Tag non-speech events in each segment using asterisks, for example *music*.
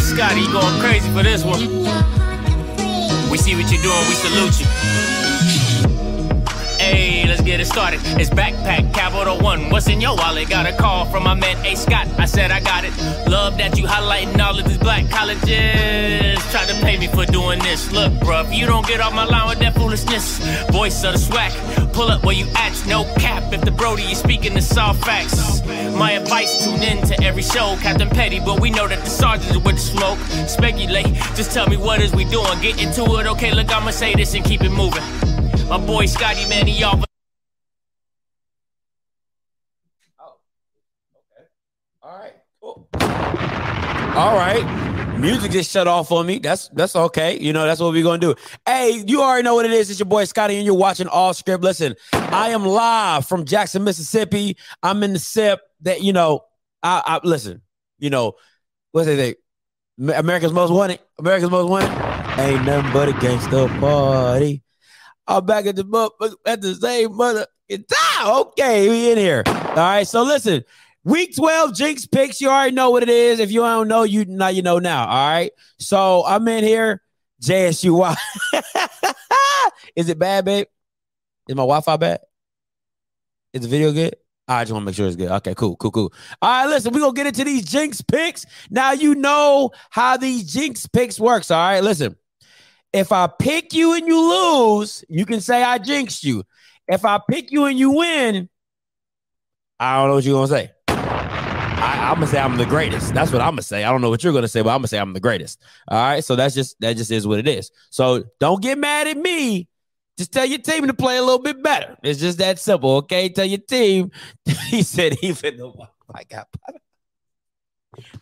Scotty going crazy for this one. We see what you're doing, we salute you. Hey, let's get it started. It's backpack capital one. What's in your wallet? Got a call from my man A Scott. I said I got it. Love that you highlighting all of these black colleges. Try to pay me for doing this. Look, bruh, if you don't get off my line with that foolishness, voice of the SWAC. Pull up where you at, no cap. If the Brody is speaking the soft facts. My advice: tune in to every show, Captain Petty. But we know that the sergeants with the smoke. Speculate, just tell me what is we doing. Get into it, okay? Look, I'ma say this and keep it moving. My boy Scotty, man, he off. Oh, all right. Cool. All right. Music just shut off on me. That's that's okay. You know, that's what we're gonna do. Hey, you already know what it is. It's your boy Scotty, and you're watching Off Script. Listen, I am live from Jackson, Mississippi. I'm in the SIP that you know, I, I listen, you know, what's they think? America's most wanted. America's most wanted. Ain't nothing but a gangster party. I'm back at the at the same mother. Okay, we in here. All right. So listen, week 12 Jinx picks. You already know what it is. If you don't know, you now you know now. All right. So I'm in here. JSU. *laughs* is it bad, babe? Is my Wi-Fi bad? Is the video good? I just want to make sure it's good. Okay, cool, cool, cool. All right, listen, we're gonna get into these jinx picks. Now you know how these jinx picks works. All right, listen. If I pick you and you lose, you can say I jinxed you. If I pick you and you win, I don't know what you're gonna say. I, am gonna say I'm the greatest. That's what I'm gonna say. I don't know what you're gonna say, but I'm gonna say I'm the greatest. All right. So that's just that just is what it is. So don't get mad at me. Just tell your team to play a little bit better. It's just that simple. Okay. Tell your team. *laughs* he said even though I got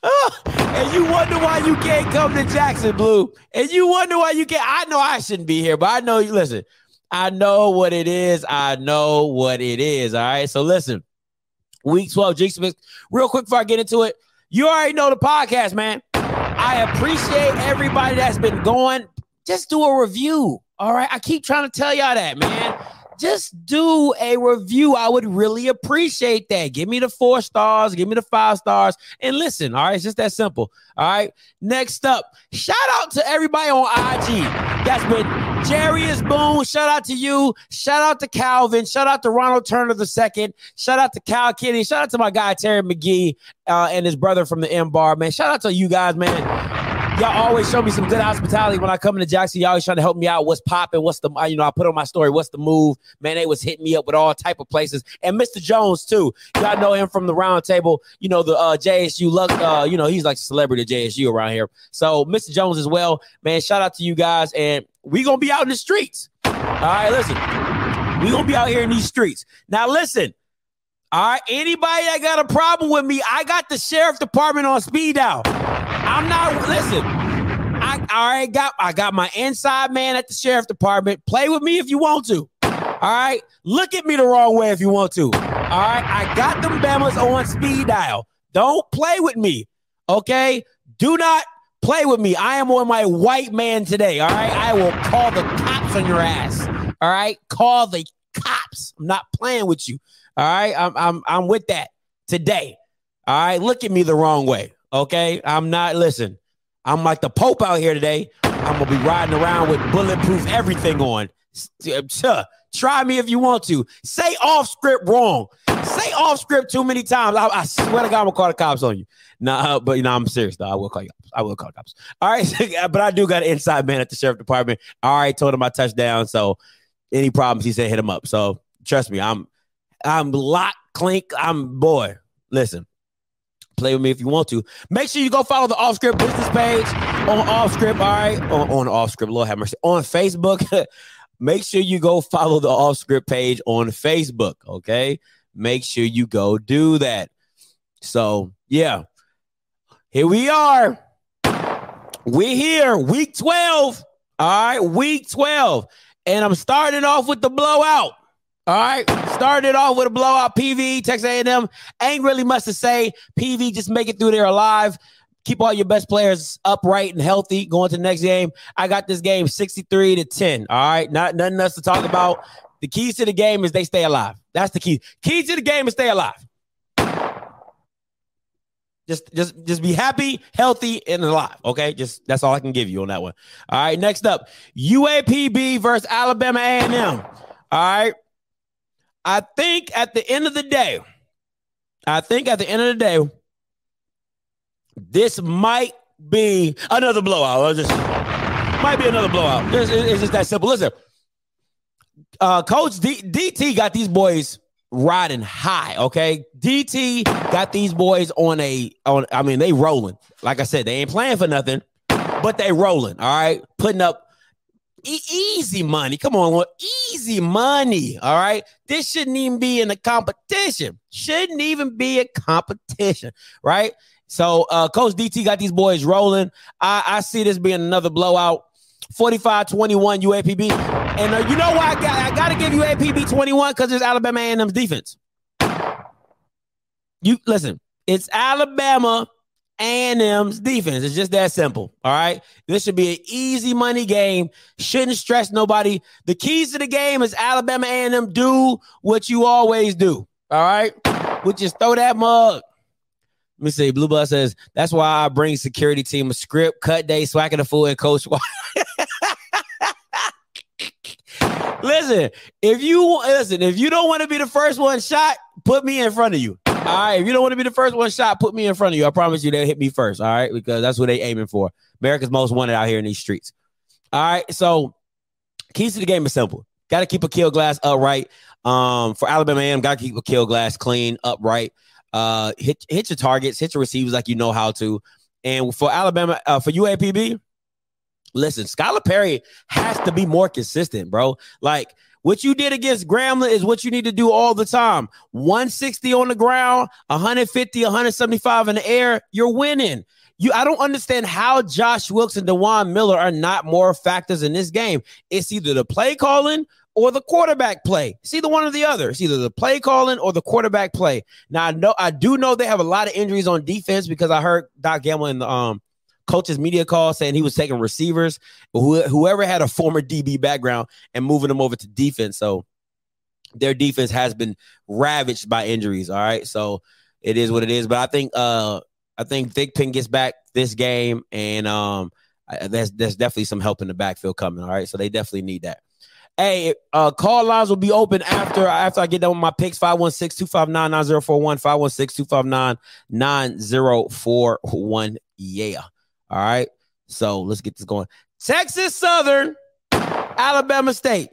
Oh, and you wonder why you can't come to Jackson Blue. And you wonder why you can't. I know I shouldn't be here, but I know you listen. I know what it is. I know what it is. All right. So listen, week 12, Jinx Smith. Real quick before I get into it, you already know the podcast, man. I appreciate everybody that's been going. Just do a review. All right. I keep trying to tell y'all that, man just do a review. I would really appreciate that. Give me the four stars, give me the five stars, and listen. All right, it's just that simple. All right. Next up, shout out to everybody on IG. That's been Jarius Boone. Shout out to you. Shout out to Calvin. Shout out to Ronald Turner the second. Shout out to Cal Kitty. Shout out to my guy Terry McGee uh, and his brother from the M Bar. Man, shout out to you guys, man y'all always show me some good hospitality when I come into Jackson. Y'all always trying to help me out. What's popping? What's the you know? I put on my story. What's the move? Man, they was hitting me up with all type of places. And Mr. Jones too. Y'all know him from the round table. You know the uh, JSU. Luck. Uh, you know he's like a celebrity JSU around here. So Mr. Jones as well. Man, shout out to you guys. And we gonna be out in the streets. All right, listen. We gonna be out here in these streets. Now listen. All right, anybody that got a problem with me, I got the sheriff department on speed dial. I'm not listen. I already got I got my inside man at the sheriff department. Play with me if you want to. All right. Look at me the wrong way if you want to. All right. I got them Bamas on speed dial. Don't play with me. Okay. Do not play with me. I am on my white man today. All right. I will call the cops on your ass. All right. Call the cops. I'm not playing with you. All right. I'm I'm I'm with that today. All right. Look at me the wrong way. Okay, I'm not. Listen, I'm like the Pope out here today. I'm gonna be riding around with bulletproof everything on. Uh, try me if you want to. Say off script wrong. Say off script too many times. I, I swear to God, I'm gonna call the cops on you. Nah, but you know, I'm serious though. I will call you. I will call the cops. All right, *laughs* but I do got an inside man at the sheriff department. All right, told him I touchdown. So any problems, he said hit him up. So trust me, I'm I'm lock clink. I'm boy. Listen, Play with me if you want to. Make sure you go follow the Off Script business page on Off Script. All right, on, on Off Script. Lord have mercy. On Facebook, *laughs* make sure you go follow the Off Script page on Facebook. Okay, make sure you go do that. So yeah, here we are. We're here, week twelve. All right, week twelve, and I'm starting off with the blowout. All right, started off with a blowout. PV, Texas A&M, ain't really much to say. PV just make it through there alive. Keep all your best players upright and healthy going to the next game. I got this game 63 to 10. All right, not nothing else to talk about. The keys to the game is they stay alive. That's the key. Key to the game is stay alive. Just just just be happy, healthy, and alive. Okay, just that's all I can give you on that one. All right, next up, UAPB versus Alabama A&M. All right. I think at the end of the day, I think at the end of the day, this might be another blowout. Just might be another blowout. It's, it's just that simple. Listen, uh, Coach D- DT got these boys riding high. Okay, DT got these boys on a on. I mean, they rolling. Like I said, they ain't playing for nothing, but they rolling. All right, putting up e- easy money. Come on, easy money. All right, this shouldn't even be in a competition. Shouldn't even be a competition, right? So, uh, Coach DT got these boys rolling. I, I see this being another blowout. 45 21 UAPB. And uh, you know why I got I got to give UAPB 21 because it's Alabama A&M's defense. You listen, it's Alabama A&M's defense. It's just that simple. All right. This should be an easy money game. Shouldn't stress nobody. The keys to the game is Alabama A&M do what you always do. All right. Which is throw that mug. Let me see. Blue Bus says that's why I bring security team a script, cut day, swacking the fool, and coach. *laughs* listen, if you listen, if you don't want to be the first one shot, put me in front of you. All right. If you don't want to be the first one shot, put me in front of you. I promise you they'll hit me first. All right. Because that's what they aiming for. America's most wanted out here in these streets. All right. So keys to the game is simple. Got to keep Aqeel Glass upright. Um, for Alabama AM, got to keep Aqeel Glass clean, upright. Uh, hit hit your targets, hit your receivers like you know how to. And for Alabama, uh, for UAPB, listen, Skyler Perry has to be more consistent, bro. Like what you did against Grambling is what you need to do all the time. 160 on the ground, 150, 175 in the air, you're winning. You, I don't understand how Josh Wilkes and Dewan Miller are not more factors in this game. It's either the play calling or the quarterback play. It's either one or the other. It's either the play calling or the quarterback play. Now I know I do know they have a lot of injuries on defense because I heard Doc Gamble in the um coach's media call saying he was taking receivers, who, whoever had a former DB background and moving them over to defense. So their defense has been ravaged by injuries. All right. So it is what it is. But I think uh I think Thigpen gets back this game and um there's there's definitely some help in the backfield coming. All right. So they definitely need that. Hey, uh, call lines will be open after after I get done with my picks. 516-259-9041. 516-259-9041. Yeah. All right. So let's get this going. Texas Southern, Alabama State.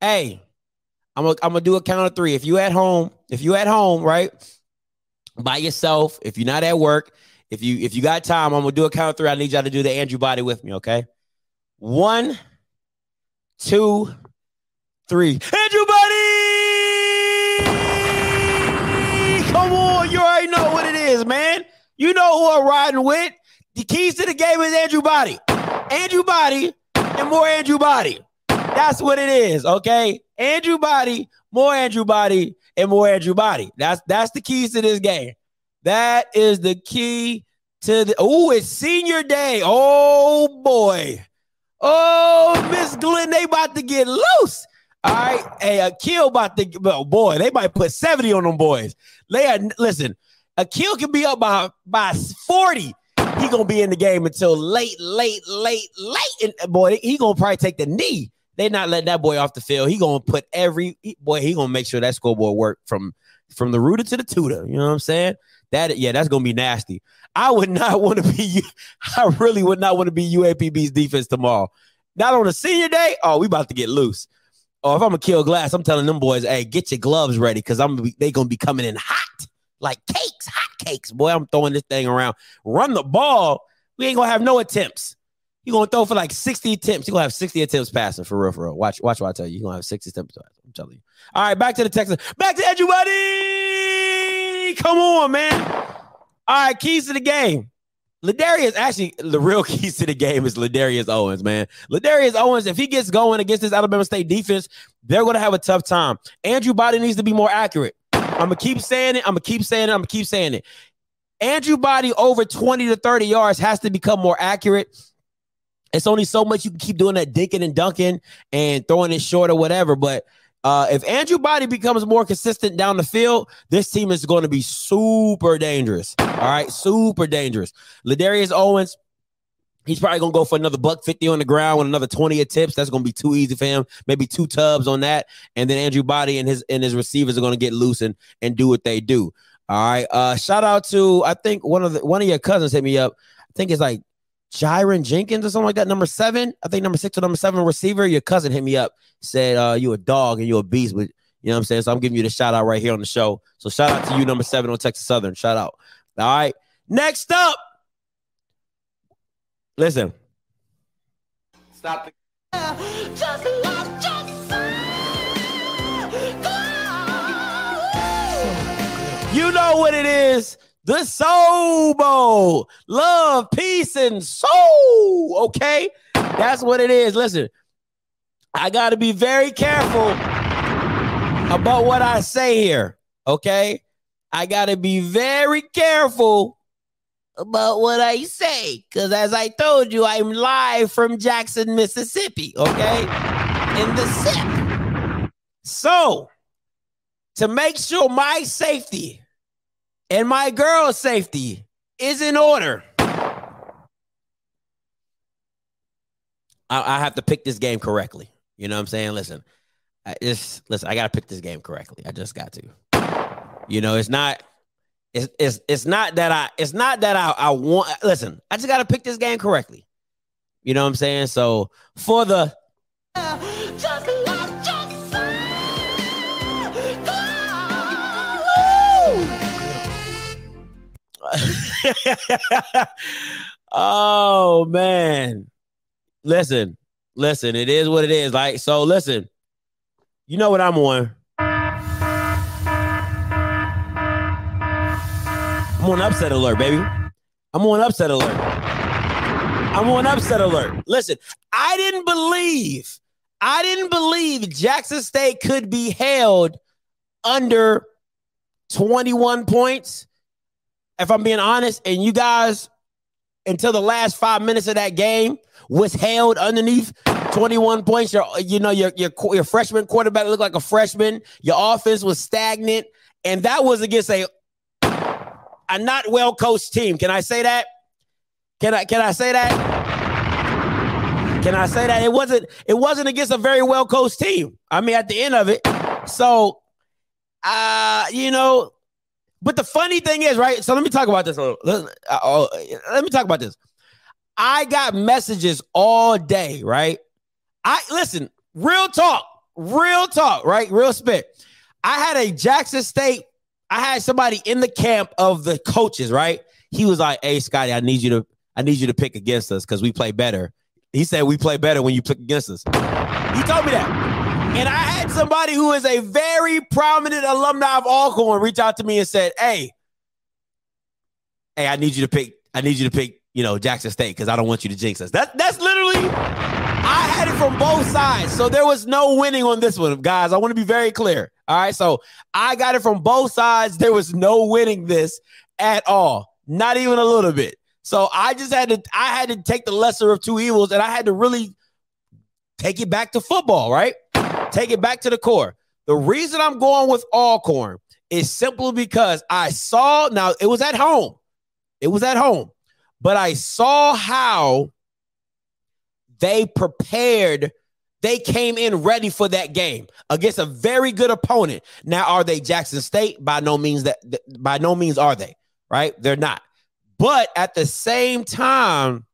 Hey, I'm gonna I'm gonna do a count of three. If you at home, if you at home, right, by yourself, if you're not at work, if you if you got time, I'm gonna do a count of three. I need y'all to do the Andrew Body with me, okay? One two, three. Andrew Body! Come on, you already know what it is, man. You know who I'm riding with. The keys to the game is Andrew Body. Andrew Body and more Andrew Body. That's what it is, okay? Andrew Body, more Andrew Body, and more Andrew Body. That's that's the keys to this game. That is the key to the. Oh, it's senior day. Oh boy. Oh, Miss Glenn, they about to get loose. All right. Hey, Aqeel about to oh boy, they might put 70 on them boys. They are listen, Aqeel can be up by by 40. He gonna be in the game until late, late, late, late. And uh, boy, he gonna probably take the knee. They not letting that boy off the field. He gonna put every boy. He gonna make sure that scoreboard work from from the rooter to the tutor. You know what I'm saying? That yeah, that's gonna be nasty. I would *laughs* not want to be. *laughs* I really would not want to be UAPB's defense tomorrow. Not on a senior day. Oh, we about to get loose. Or if I'm Aqeel Glass, I'm telling them boys, hey, get your gloves ready because I'm they gonna be coming in hot like cakes, hot cakes. Boy, I'm throwing this thing around. Run the ball. We ain't gonna have no attempts. You gonna throw for like 60 attempts. You gonna have 60 attempts passing for real, for real. Watch, watch what I tell you. You gonna have 60 attempts. I'm telling you. All right, back to the Texans. Back to everybody. Come on, man. All right, keys to the game. Ladarius actually the real *laughs* keys to the game is Ladarius Owens, man. Ladarius Owens, if he gets going against this Alabama State defense, they're gonna have a tough time. Andrew Body needs to be more accurate. I'm gonna keep saying it. I'm gonna keep saying it. I'm gonna keep saying it. Andrew Body over 20 to 30 yards has to become more accurate. It's only so much you can keep doing that dinking and dunking and throwing it short or whatever, but Uh, if Andrew Body becomes more consistent down the field, this team is going to be super dangerous. All right, super dangerous. Ladarius Owens, he's probably gonna go for another buck fifty on the ground with another twenty of tips. That's gonna be too easy for him. Maybe two tubs on that, and then Andrew Body and his and his receivers are gonna get loose and, and do what they do. All right. Uh, shout out to I think one of the one of your cousins hit me up. I think it's like Jiren Jenkins or something like that. Number seven, I think number six or number seven receiver. Your cousin hit me up, said uh, you a dog and you a beast. But you know what I'm saying. So I'm giving you the shout out right here on the show. So shout out to you, number seven on Texas Southern. Shout out. All right. Next up, listen. Stop the. You know what it is the Soul Bowl. Love, peace, and soul. Okay. That's what it is. Listen, I got to be very careful about what I say here. Okay. I got to be very careful about what I say. Because as I told you, I'm live from Jackson, Mississippi. Okay. In the SIP. So, to make sure my safety and my girl's safety is in order. I, I, have to pick this game correctly. You know what I'm saying? Listen, I just listen. I got to pick this game correctly. I just got to. You know, it's not. It's it's it's not that I. It's not that I. I want. Listen, I just got to pick this game correctly. You know what I'm saying? So for the. *laughs* oh man. Listen, listen, it is what it is. Like, so listen, you know what I'm on. I'm on upset alert, baby. I'm on upset alert. I'm on upset alert. Listen, I didn't believe, I didn't believe Jackson State could be held under 21 points if I'm being honest, and you guys until the last five minutes of that game was held underneath 21 points. Your, you know, your your your freshman quarterback looked like a freshman. Your offense was stagnant, and that was against a a not well coached team. Can I say that? Can I can I say that? Can I say that it wasn't it wasn't against a very well coached team? I mean, at the end of it, so uh, you know, but the funny thing is, right? So let me talk about this a little. Let, uh, let me talk about this. I got messages all day, right? I listen, real talk, real talk, right? Real spit. I had a Jackson State. I had somebody in the camp of the coaches, right? He was like, "Hey, Scotty, I need you to, I need you to pick against us because we play better." He said we play better when you pick against us. He told me that. And I had somebody who is a very prominent alumni of Alcorn reach out to me and said, Hey, hey, I need you to pick, I need you to pick, you know, Jackson State because I don't want you to jinx us. That that's literally I had it from both sides. So there was no winning on this one, guys. I want to be very clear. All right. So I got it from both sides. There was no winning this at all. Not even a little bit. So I just had to I had to take the lesser of two evils and I had to really take it back to football, right? Take it back to the core. The reason I'm going with Alcorn is simply because I saw now it was at home. It was at home, but I saw how they prepared. They came in ready for that game against a very good opponent. Now, are they Jackson State? By no means that by no means are they, right? They're not. But at the same time,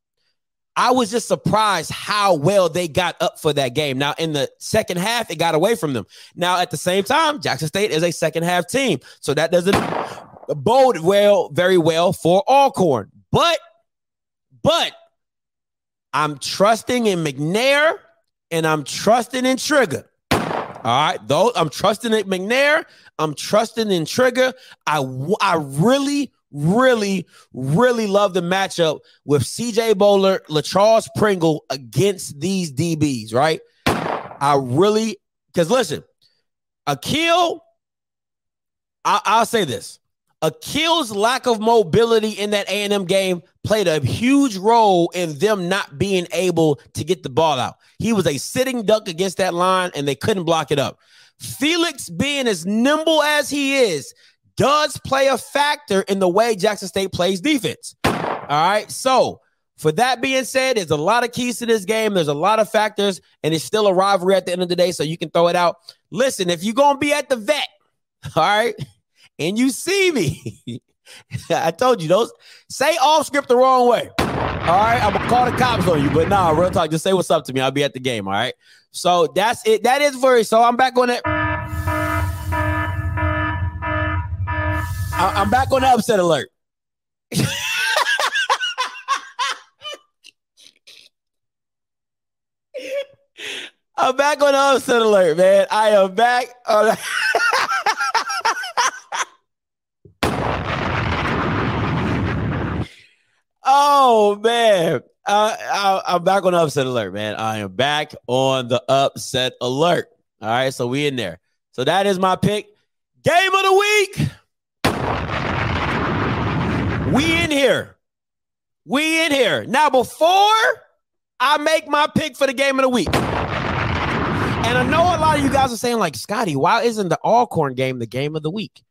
I was just surprised how well they got up for that game. Now, in the second half, it got away from them. Now, at the same time, Jackson State is a second half team. So that doesn't bode well, very well for Alcorn. But, but I'm trusting in McNair and I'm trusting in Trigger. All right, though I'm trusting in McNair, I'm trusting in Trigger. I I really really, really love the matchup with CJ Bolar, LaCharles Pringle against these DBs, right? I really, because listen, Akil, I, will say this. Akil's lack of mobility in that A&M game played a huge role in them not being able to get the ball out. He was a sitting duck against that line and they couldn't block it up. Felix being as nimble as he is does play a factor in the way Jackson State plays defense. All right. So, for that being said, there's a lot of keys to this game. There's a lot of factors, and it's still a rivalry at the end of the day. So you can throw it out. Listen, if you're gonna be at the vet, *laughs* all right, and you see me, *laughs* I told you those say off script the wrong way. All right, I'm gonna call the cops on you, but nah, real talk. Just say what's up to me. I'll be at the game. All right. So that's it. That is very. So I'm back on it. I'm back on the upset alert. *laughs* I'm back on the upset alert, man. I am back on. *laughs* oh man, I, I'm back on upset alert, man. I am back on the upset alert. All right, so we in there. So that is my pick. Game of the week. We in here. We in here. Now, before I make my pick for the game of the week, and I know a lot of you guys are saying, like, Scotty, why isn't the Alcorn game the game of the week?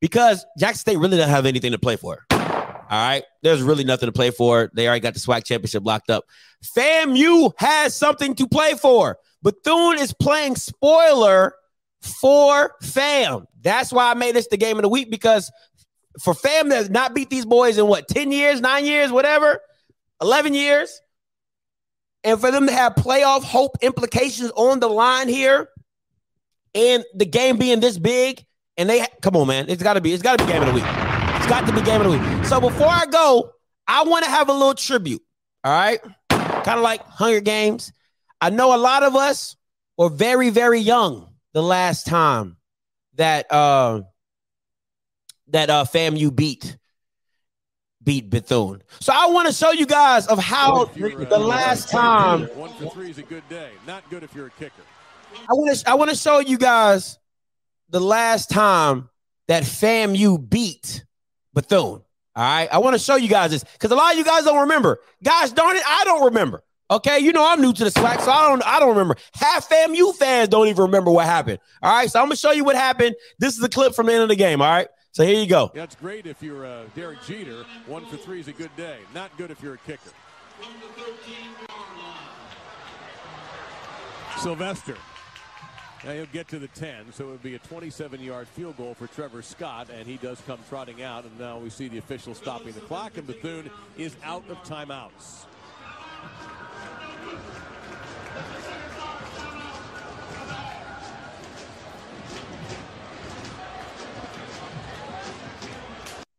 Because Jackson State really doesn't have anything to play for. All right. There's really nothing to play for. They already got the SWAC championship locked up. FAMU has something to play for. Bethune is playing spoiler for FAM. That's why I made this the game of the week because for FAM to not beat these boys in what, 10 years, nine years, whatever, 11 years, and for them to have playoff hope implications on the line here, and the game being this big, and they come on, man, it's got to be, it's got to be game of the week. Got to be game of the week. So before I go, I want to have a little tribute. All right, kind of like Hunger Games. I know a lot of us were very, very young the last time that uh that uh FAMU beat beat Bethune. So I want to show you guys of how the last time one for three is a good day. Not good if you're a kicker. I want to I want to show you guys the last time that FAMU beat Bethune. All right, I want to show you guys this because a lot of you guys don't remember. Gosh darn it, I don't remember. Okay, you know I'm new to the SWAC, so I don't I don't remember. Half FAMU fans don't even remember what happened. All right, so I'm gonna show you what happened. This is a clip from the end of the game. All right. So here you go. Yeah, it's great if you're uh, Derek Jeter. One for three is a good day. Not good if you're a kicker. Sylvester. Now he'll get to the 10, so it would be a 27-yard field goal for Trevor Scott, and he does come trotting out, and now we see the official stopping the clock, and Bethune is out of timeouts.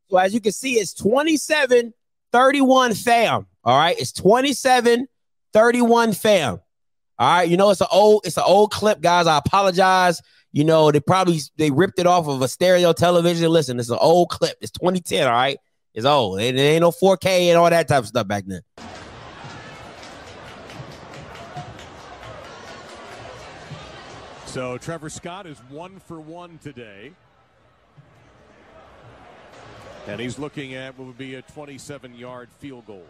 So as you can see, it's 27 31 fam. All right. It's 27 31 fam. All right. You know, it's an old, it's an old clip, guys. I apologize. You know, they probably they ripped it off of a stereo television. Listen, it's an old clip. It's 2010. All right. It's old. It, it ain't no 4K and all that type of stuff back then. So Trevor Scott is one for one today. And he's looking at what would be a 27 yard field goal.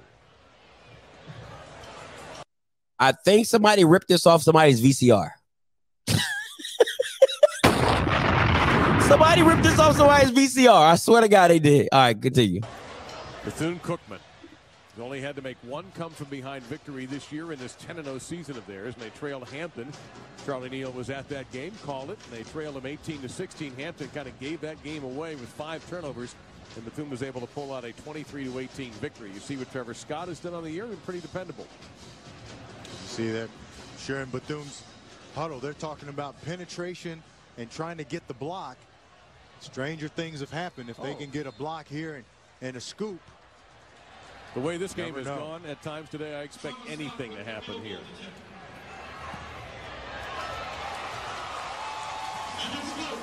I think somebody ripped this off somebody's VCR. somebody ripped this off somebody's VCR. I swear to God they did. All right, continue. Bethune Cookman. Only had to make one come from behind victory this year in this 10 0 season of theirs, and they trailed Hampton. Charlie Neal was at that game, called it, and they trailed them 18 to 16. Hampton kind of gave that game away with five turnovers and Bethune was able to pull out a 23 to 18 victory. You see what Trevor Scott has done on the year, and pretty dependable. You see that Sharon Bethune's huddle. They're talking about penetration and trying to get the block. Stranger things have happened if they oh. can get a block here and, and a scoop. The way this game has know. gone at times today, I expect anything to happen here.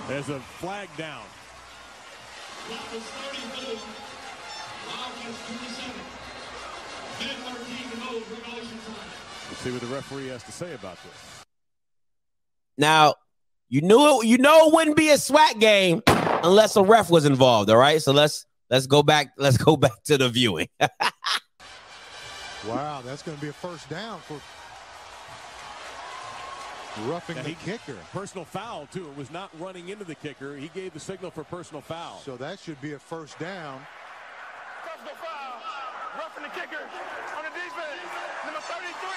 There's a flag down. Let's see what the referee has to say about this. Now, you knew it, you know it wouldn't be a SWAC game unless a ref was involved. All right, so let's let's go back. Let's go *laughs* back to the viewing. *laughs* wow, that's going to be a first down for roughing Now the he- kicker. Personal foul, too. It was not running into the kicker. He gave the signal for personal foul. So that should be a first down. Personal foul. Roughing the kicker on the defense. Number 33.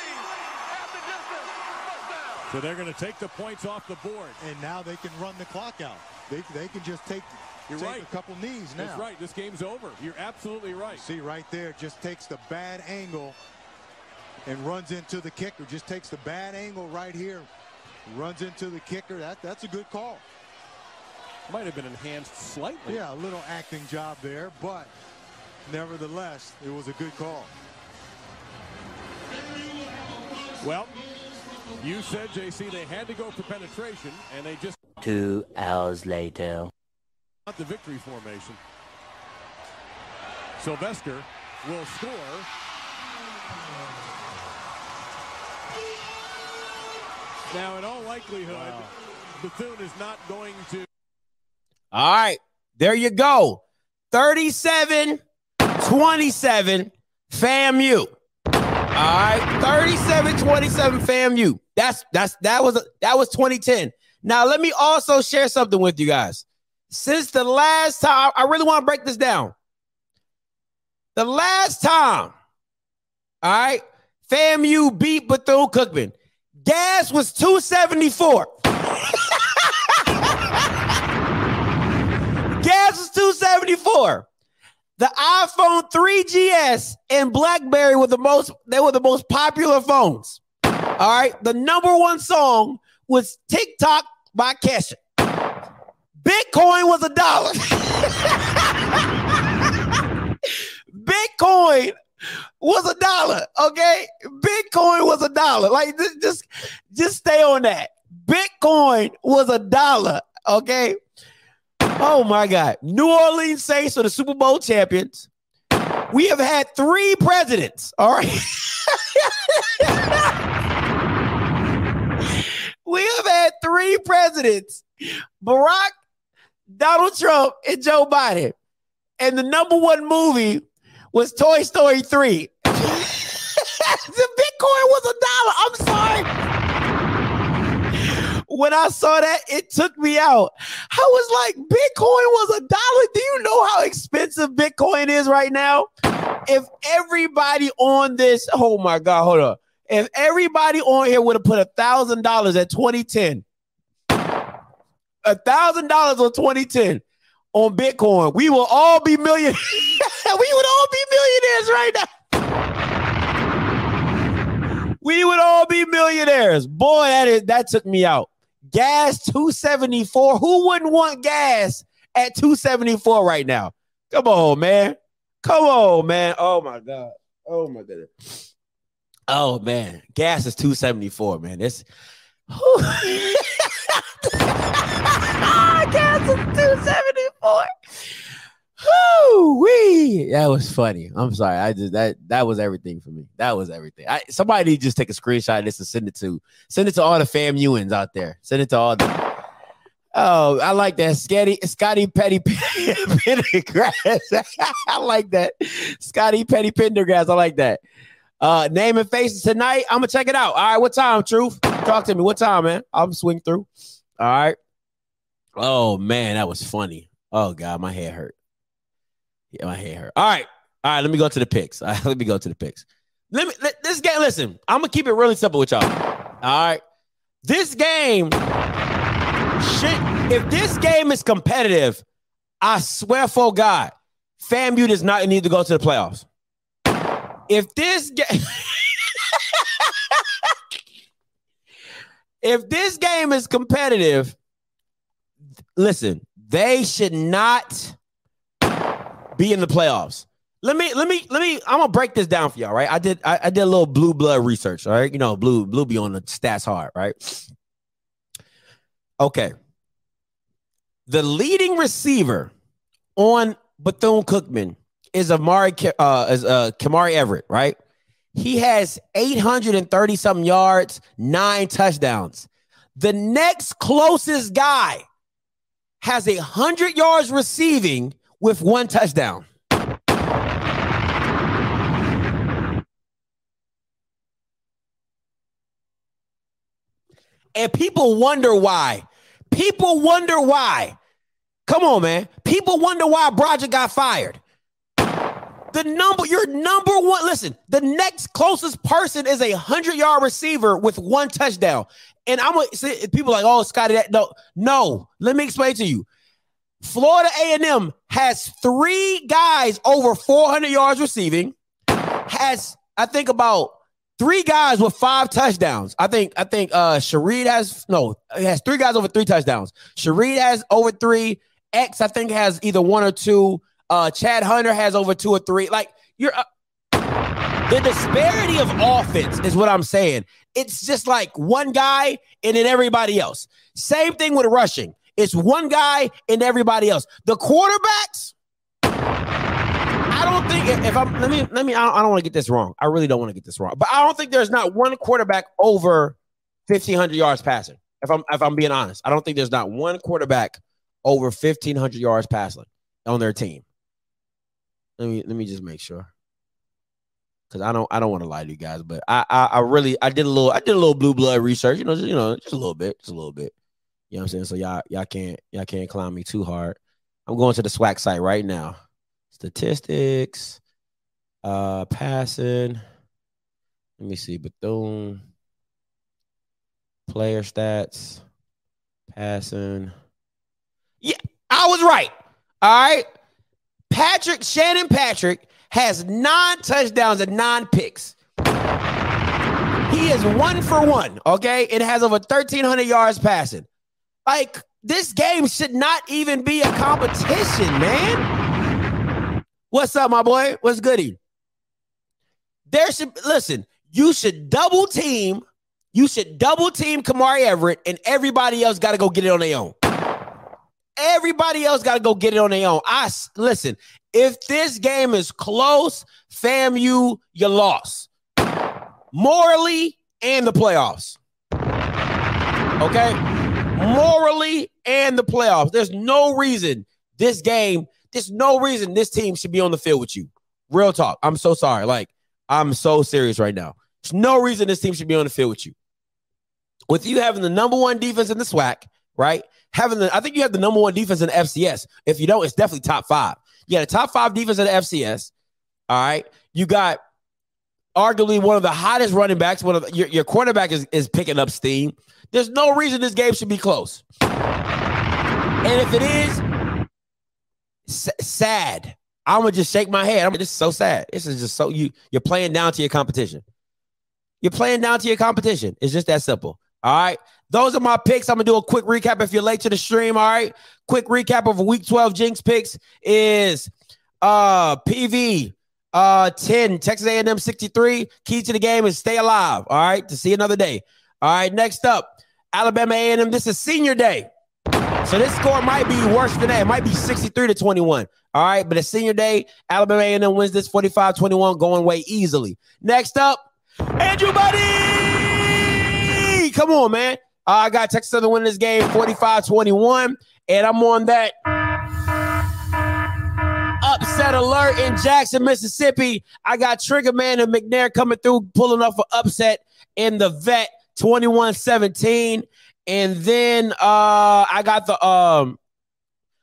Half the distance. So they're going to take the points off the board. And now they can run the clock out. They, they can just take, You're take right. a couple knees now. That's right. This game's over. You're absolutely right. See right there, just takes the bad angle and runs into the kicker. Just takes the bad angle right here, runs into the kicker. That that's a good call. Might have been enhanced slightly. Yeah, a little acting job there, but nevertheless, it was a good call. Well, you said, JC, they had to go for penetration, and they just Two hours later. got the victory formation. Sylvester will score. Now, in all likelihood, Bethune is not going to. All right. There you go. 37 27 FAMU. All right. 37 27 FAMU. That's that's that was that was 2010. Now let me also share something with you guys. Since the last time, I really want to break this down. The last time, all right, FAMU beat Bethune Cookman. Gas was 274. *laughs* Gas was 274. The iPhone 3GS and BlackBerry were the most they were the most popular phones. All right. The number one song was TikTok by Kesha. Bitcoin was a dollar. *laughs* Bitcoin was a dollar. Okay. Bitcoin was a dollar. Like just just stay on that. Bitcoin was a dollar. Okay. Oh my God. New Orleans Saints are the Super Bowl champions. We have had three presidents. All right. *laughs* we have had three presidents Barack, Donald Trump, and Joe Biden. And the number one movie was Toy Story 3. *laughs* the Bitcoin was a dollar. I'm sorry when I saw that, it took me out. I was like, Bitcoin was a dollar. Do you know how expensive Bitcoin is right now? If everybody on this, oh my God, hold on. If everybody on here would have put a thousand dollars at 2010, a thousand dollars on 2010 on Bitcoin, we will all be millionaires. *laughs* we would all be millionaires right now. We would all be millionaires. Boy, that is that took me out. Gas 274. Who wouldn't want gas at 274 right now? Come on, man. Come on, man. Oh my God. Oh my goodness. Oh man. Gas is 274, man. This *laughs* ah, gas is 274. Wee. That was funny. I'm sorry. I just that that was everything for me. That was everything. I somebody just take a screenshot of this and send it to send it to all the FAMUans out there. Send it to all the Oh, I like that. Scotty Scotty Petty *laughs* Pendergrass. *laughs* I like that. Scotty Petty Pendergrass. I like that. Uh name and faces tonight. I'm gonna check it out. All right, what time, truth? Talk to me. What time, man? I'm swing through. All right. Oh man, that was funny. Oh god, my head hurt. Yeah, my head hurt. All right. All right, let me go to the picks. Right, *laughs* let me go to the picks. Let me let, this game. Listen, I'm gonna keep it really simple with y'all. All right. This game should if this game is competitive, I swear for God, FAMU does not need to go to the playoffs. If this game *laughs* if this game is competitive, listen, they should not be in the playoffs. Let me let me let me I'm gonna break this down for y'all, right? I did I, I did a little blue blood research, all right? You know, blue blue be on the stats hard, right? Okay. The leading receiver on Bethune Cookman is Amari uh is uh Kamari Everett, right? He has 830 something yards, nine touchdowns. The next closest guy has a hundred yards receiving with one touchdown. And people wonder why. People wonder why. Come on, man. People wonder why Broderick got fired. The number, your number one, listen, the next closest person is a 100 yard receiver with one touchdown. And I'm gonna say people like, oh, Scotty, that no, no. Let me explain to you. Florida A&M has three guys over 400 yards receiving. Has I think about three guys with five touchdowns. I think I think uh Shareed has no, he has three guys over three touchdowns. Shareed has over three. X I think has either one or two. Uh Chad Hunter has over two or three. Like you're uh, the disparity of offense is what I'm saying. It's just like one guy and then everybody else. Same thing with rushing. It's one guy and everybody else. The quarterbacks. I don't think if I'm let me let me I don't, don't want to get this wrong. I really don't want to get this wrong. But I don't think there's not one quarterback over 1500 yards passing. If I'm if I'm being honest, I don't think there's not one quarterback over 1500 yards passing on their team. Let me let me just make sure. Cause I don't I don't want to lie to you guys, but I, I I really I did a little I did a little blue blood research, you know, just, you know, just a little bit, just a little bit. You know what I'm saying? So y'all y'all can't y'all can't climb me too hard. I'm going to the SWAC site right now. Statistics, uh, passing. Let me see, Bethune, player stats, passing. Yeah, I was right. All right. Patrick, Shannon Patrick has nine touchdowns and nine picks. He is one for one, okay? It has over 1,300 yards passing. Like, this game should not even be a competition, man. What's up, my boy? What's goody? There should listen, you should double team, you should double team Kamari Everett, and everybody else got to go get it on their own. Everybody else got to go get it on their own. I listen. If this game is close, fam, you you lost morally and the playoffs. Okay, morally and the playoffs. There's no reason this game. There's no reason this team should be on the field with you. Real talk. I'm so sorry. Like I'm so serious right now. There's no reason this team should be on the field with you. With you having the number one defense in the SWAC, right? Having the, I think you have the number one defense in the FCS. If you don't, it's definitely top five. You got a top five defense in the FCS. All right. You got arguably one of the hottest running backs. One of the, your, your quarterback is, is picking up steam. There's no reason this game should be close. And if it is, s- sad. I'm gonna just shake my head. I'm just so sad. This is just so you you're playing down to your competition. You're playing down to your competition. It's just that simple. All right. Those are my picks. I'm gonna do a quick recap if you're late to the stream. All right. Quick recap of week 12 Jinx picks is uh PV uh 10, Texas A&M 63. Key to the game is stay alive. All right, to see another day. All right, next up, Alabama A&M. This is senior day. So this score might be worse than that. It might be 63 to 21. All right, but it's senior day. Alabama A&M wins this 45-21, going away easily. Next up, Andrew Body. Come on, man. Uh, I got Texas Southern winning this game 45-21, and I'm on that upset alert in Jackson, Mississippi. I got Trigger Man and McNair coming through, pulling off an upset in the vet 21-17. And then uh, I got the um,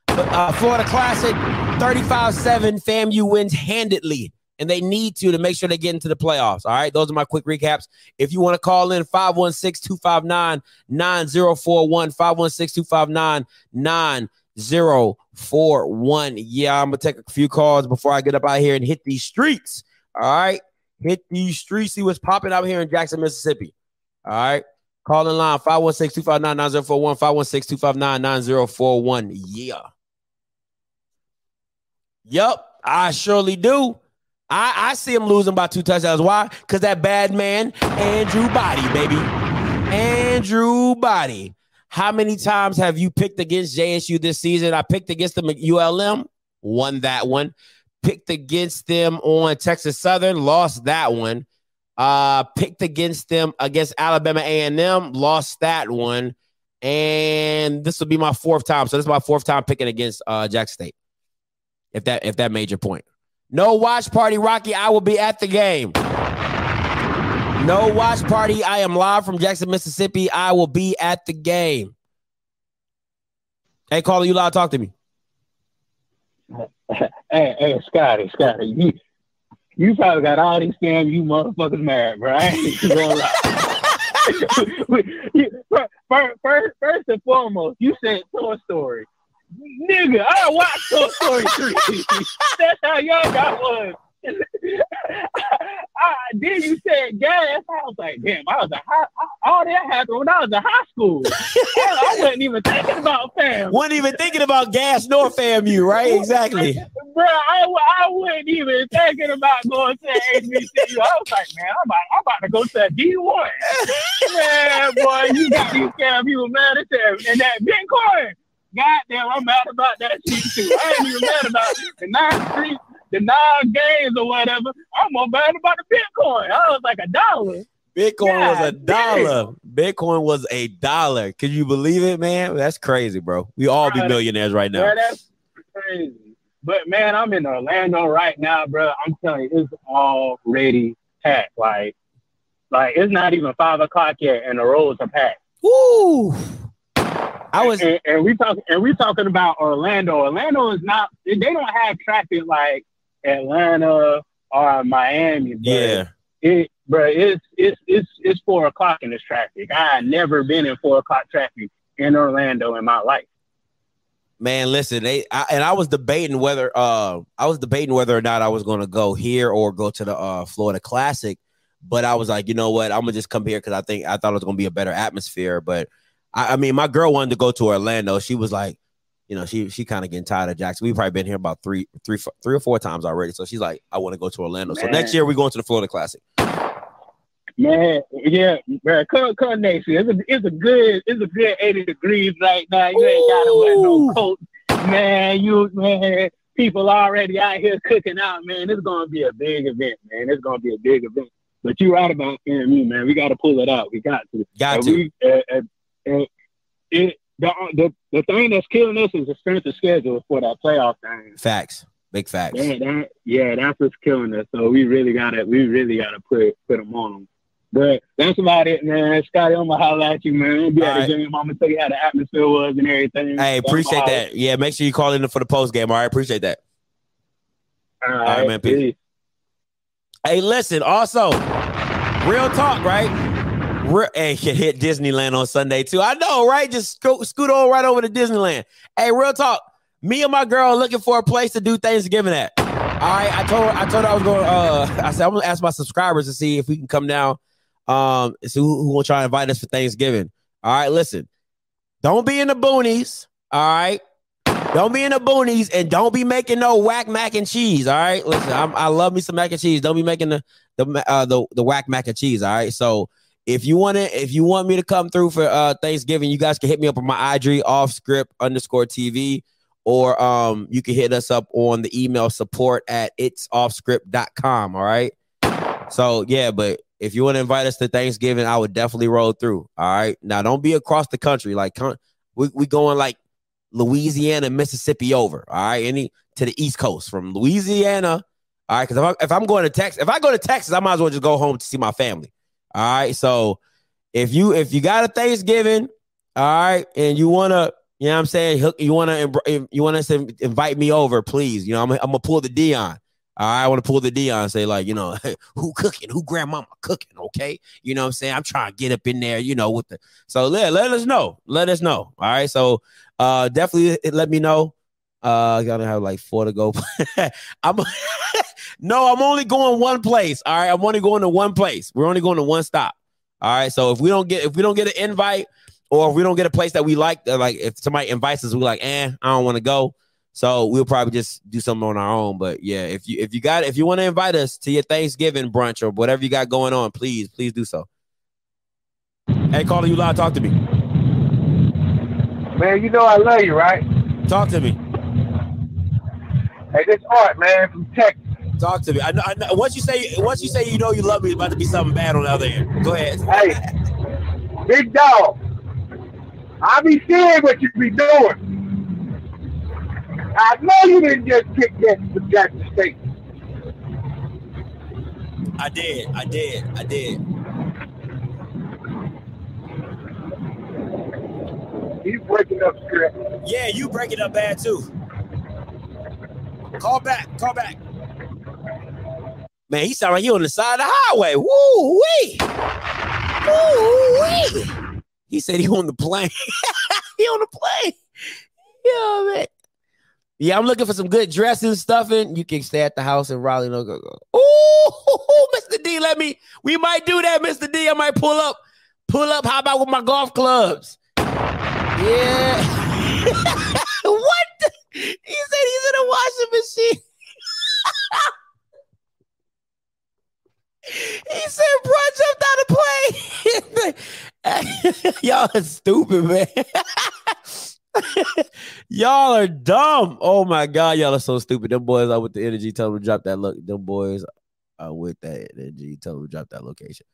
uh, Florida Classic 35-7. FAMU wins handedly. And they need to to make sure they get into the playoffs. All right. Those are my quick recaps. If you want to call in 516-259-9041, 516-259-9041. Yeah, I'm gonna take a few calls before I get up out here and hit these streets. All right. Hit these streets. See what's popping out here in Jackson, Mississippi. All right. Call in line 516-259-9041, 516-259-9041. Yeah. Yep, I surely do. I, I see him losing by two touchdowns. Why? Because that bad man, Andrew Body, baby. Andrew Body. How many times have you picked against JSU this season? I picked against them at ULM, won that one. Picked against them on Texas Southern, lost that one. Uh, picked against them against Alabama A&M, lost that one. And this will be my fourth time. So this is my fourth time picking against uh Jack State. If that if that made your point. No watch party, Rocky. I will be at the game. No watch party. I am live from Jackson, Mississippi. I will be at the game. Hey, caller, you live? Talk to me. *laughs* hey, hey, Scotty, Scotty, you, you probably got all these scams you motherfuckers married, bro. First, first, first and foremost, you said Toy Story. Nigga, I watched Toy Story 3. *laughs* That's how young got was. I, then you said gas. I was like, damn, I was a high, all that happened when I was in high school. *laughs* I wasn't even thinking about fam. Wasn't even thinking about gas nor FAMU, right? Exactly. Bro, I, I wasn't even thinking about going to HBCU. I was like, man, I'm about, I'm about to go to a D1. man, boy, you got these people mad at them. And that Bitcoin, goddamn, I'm mad about that shit too. I ain't even mad about the nine streets the nine games or whatever. I'm more mad about the Bitcoin. I was like a dollar. Bitcoin God, was a dollar. Bitcoin was a dollar. Can you believe it, man? That's crazy, bro. We all be millionaires right now. That's crazy. But man, I'm in Orlando right now, bro. I'm telling you, it's already packed. Like, like it's not even five o'clock yet, and the roads are packed. Woo! I was, and, and we talking, and we talking about Orlando. Orlando is not. They don't have traffic like Atlanta or Miami. yeah. It, bro, it's it's it's it's four o'clock in this traffic. I had never been in four o'clock traffic in Orlando in my life. Man, listen, they I, and I was debating whether uh I was debating whether or not I was going to go here or go to the uh Florida Classic, but I was like, you know what, I'm gonna just come here because I think I thought it was gonna be a better atmosphere. But I, I mean, my girl wanted to go to Orlando. She was like, you know, she she kind of getting tired of Jackson. We've probably been here about three, three, three or four times already. So she's like, I want to go to Orlando. Man. So next year we're going to the Florida Classic. Man, yeah, man, come come next year. It's a it's a good it's a good eighty degrees right now. You Ooh. ain't gotta wear no coat, man. You man, people already out here cooking out, man. It's gonna be a big event, man. It's gonna be a big event. But you're right about FAMU, man. We got to pull it out. We got to. Got to. We, uh, uh, it, the, uh, the the thing that's killing us is the strength of schedule for that playoff thing. Facts, big facts. Yeah, that, yeah, that's what's killing us. So we really gotta we really gotta put put them on them. But that's about it, man. Scotty, I'm gonna holler at you, man. Be at the game. I'm gonna tell you how the atmosphere was and everything. Hey, appreciate that. Yeah, make sure you call in for the post game. All right, appreciate that. All right, All right man. Peace. peace. Hey, listen. Also, real talk, right? Hey, can *laughs* hit Disneyland on Sunday too. I know, right? Just sco- scoot on right over to Disneyland. Hey, real talk. Me and my girl looking for a place to do Thanksgiving at. All right, I told her, I told her I was going. Uh, *laughs* I said I'm gonna ask my subscribers to see if we can come down. Um, see who, who will try to invite us for Thanksgiving. All right, listen. Don't be in the boonies. All right. Don't be in the boonies and don't be making no whack mac and cheese. All right. Listen, I'm, i love me some mac and cheese. Don't be making the the uh, the the whack mac and cheese. All right. So if you want to, if you want me to come through for uh Thanksgiving, you guys can hit me up on my IG off script underscore TV, or um you can hit us up on the email support at it's off offscript.com. All right. So yeah, but if you want to invite us to Thanksgiving, I would definitely roll through. All right. Now don't be across the country. Like we we going like Louisiana, Mississippi over. All right. Any to the East Coast from Louisiana. All right. Because if, if I'm going to Texas, if I go to Texas, I might as well just go home to see my family. All right. So if you if you got a Thanksgiving, all right, and you wanna, you know what I'm saying, hook you wanna you want to invite me over, please. You know, I'm, I'm gonna pull the Deion. I want to pull the Deion, say like, you know, *laughs* who cooking, who grandmama cooking, okay? You know what I'm saying? I'm trying to get up in there, you know, with the so let, let us know. Let us know. All right. So uh definitely let me know. Uh I gotta have like four to go. *laughs* I'm *laughs* no, I'm only going one place. All right. I'm only going to one place. We're only going to one stop. All right. So if we don't get if we don't get an invite or if we don't get a place that we like, uh, like if somebody invites us, we're like, eh, I don't want to go. So we'll probably just do something on our own. But yeah, if you if you got if you want to invite us to your Thanksgiving brunch or whatever you got going on, please, please do so. Hey, caller, you live, talk to me. Man, you know I love you, right? Talk to me. Hey, this Art man from Texas. Talk to me. I know, I know. Once you say, once you say, you know you love me, it's about to be something bad on the other end. Go ahead. Hey, big dog. I be seeing what you be doing. I know you didn't just kick that for Jackson State. I did. I did. I did. You breaking up script. Yeah, you breaking up bad too. Call back. Call back. Man, he sound like you on the side of the highway. Woo wee. Woo wee. He said he on the plane. *laughs* he on the plane. Yeah, man. Yeah, I'm looking for some good dressing stuffing. You can stay at the house in Raleigh. No go go. Ooh, *laughs* Mr. D, let me. We might do that, Mr. D. I might pull up. Pull up. How about with my golf clubs? Yeah. *laughs* what? He said he's in a washing machine. he said, "Bro, jumped out of plane." *laughs* Y'all are stupid, man. *laughs* y'all are dumb. Oh my god, y'all are so stupid. Them boys are with the energy. Tell them to drop that look. Them boys are with that energy. Tell them to drop that location.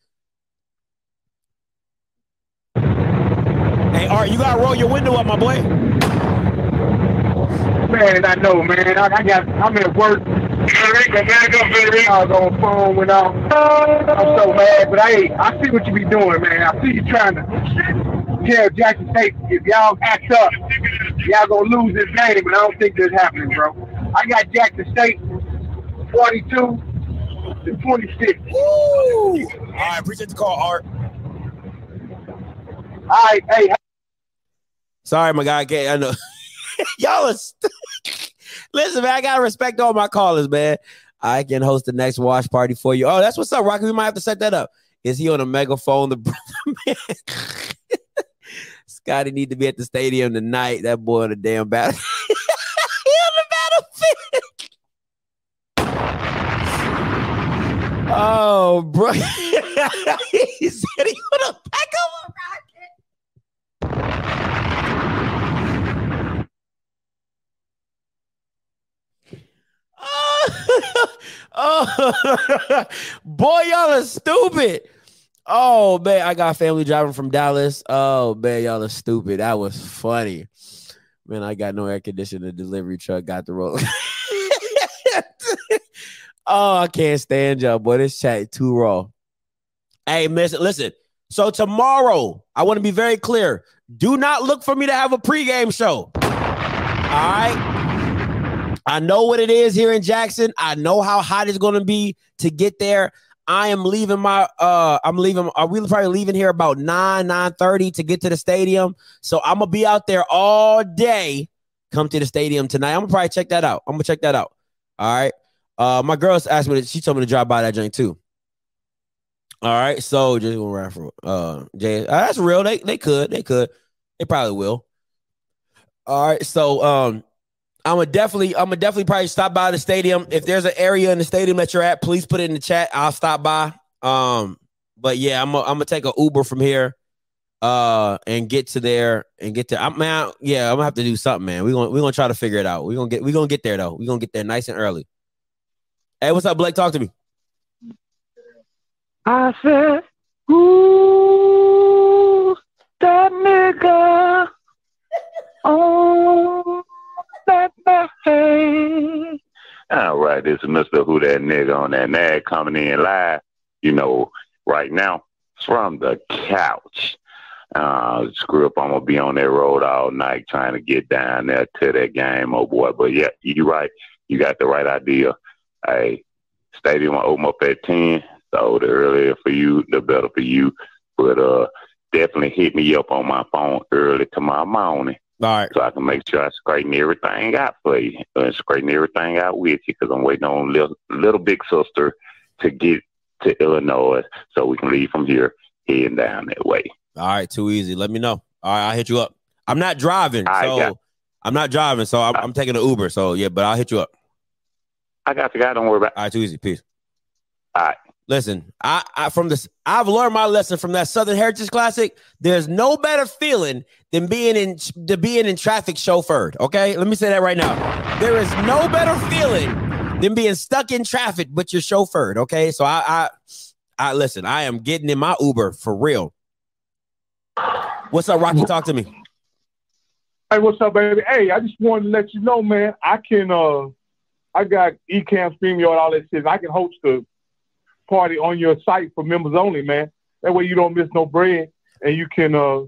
Hey, Art, you gotta roll your window up, my boy. Man, I know, man. I, I got. I'm at work. I was on phone went off. I'm so mad, but I I see what you be doing, man. I see you trying to tell Jackson State if y'all act up, y'all gonna lose this game, but I don't think that's happening, bro. I got Jackson State 42 to 26. Woo! All right, appreciate the call, Art. All right, hey, Sorry, my guy. I know. *laughs* *laughs* Y'all are. St- *laughs* Listen, man. I gotta respect all my callers, man. I can host the next watch party for you. Oh, that's what's up, Rocky. We might have to set that up. Is he on a megaphone? The *laughs* brother. Scotty need to be at the stadium tonight. That boy on the damn battle. he on the battlefield. Oh, bro. he said he want to pack up a rocket. Oh, *laughs* boy, y'all are stupid. Oh man, I got family driving from Dallas. Oh man, y'all are stupid. That was funny. Man, I got no air conditioner. The delivery truck got the roll. *laughs* oh, I can't stand y'all, boy. This chat too raw. Hey, miss, listen. So tomorrow, I want to be very clear. Do not look for me to have a pregame show. All right. I know what it is here in Jackson. I know how hot it's going to be to get there. I am leaving my uh I'm leaving are we probably leaving here about 9 9:30 to get to the stadium. So I'm gonna be out there all day. Come to the stadium tonight. I'm gonna probably check that out. I'm gonna check that out. All right. Uh my girls asked me to, she told me to drive by that joint too. All right, so just gonna ride for uh Jay. Uh, that's real. They they could, they could, they probably will. All right, so um I'm gonna definitely, I'm gonna definitely probably stop by the stadium. If there's an area in the stadium that you're at, please put it in the chat. I'll stop by. Um, but yeah, I'm gonna, take an Uber from here, uh, and get to there and get to. I'm man, yeah, I'm gonna have to do something, man. We gonna we gonna try to figure it out. We gonna get we gonna get there though. We gonna get there nice and early. Hey, what's up, Blake? Talk to me. I said, ooh, that nigga. Oh. All right, this is Mr. Who That Nigga on that nag coming in live, you know, right now from the couch. Uh, screw up, I'm gonna be on that road all night trying to get down there to that game, oh boy. But yeah, you're right. You got the right idea. Hey, stadium will open up at ten, so the earlier for you, the better for you. But uh, definitely hit me up on my phone early tomorrow morning All right. so I can make sure I straighten everything out for you and straighten everything out with you because I'm waiting on little, little big sister to get to Illinois so we can leave from here heading down that way. All right, too easy. Let me know. All right, I'll hit you up. I'm not driving, All right, so got- I'm not driving, so I'm, uh, I'm taking an Uber. So yeah, but I'll hit you up. I got the guy. Don't worry about. It. All right, too easy. Peace. All right. Listen, I, I from this, I've learned my lesson from that Southern Heritage Classic. There's no better feeling than being in to being in traffic chauffeured. Okay, let me say that right now. There is no better feeling than being stuck in traffic, but you're chauffeured. Okay, so I, I, I listen. I am getting in my Uber for real. What's up, Rocky? Talk to me. Hey, what's up, baby? Hey, I just wanted to let you know, man. I can, uh, I got Ecamm, StreamYard, all that shit. I can host a party on your site for members only, man. That way you don't miss no bread, and you can uh,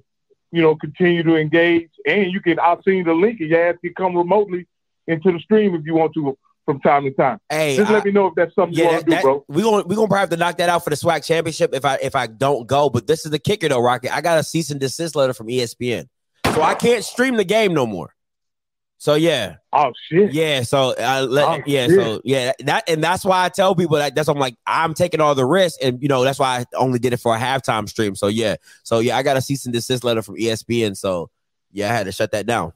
you know, continue to engage. And you can, I've seen the link and you ask you come remotely into the stream if you want to from time to time. Hey, Just I- let me know if that's something you want to do, bro. we gonna we gonna probably have to knock that out for the SWAC championship if I if I don't go. But this is the kicker though, Rocket. I got a cease and desist letter from ESPN, so I can't stream the game no more. So yeah, Oh shit. yeah. So I let Oh, yeah. shit. So yeah, that and that's why I tell people that that's I'm like I'm taking all the risks, and you know that's why I only did it for a halftime stream. So yeah, so yeah, I got a cease and desist letter from ESPN. So yeah, I had to shut that down.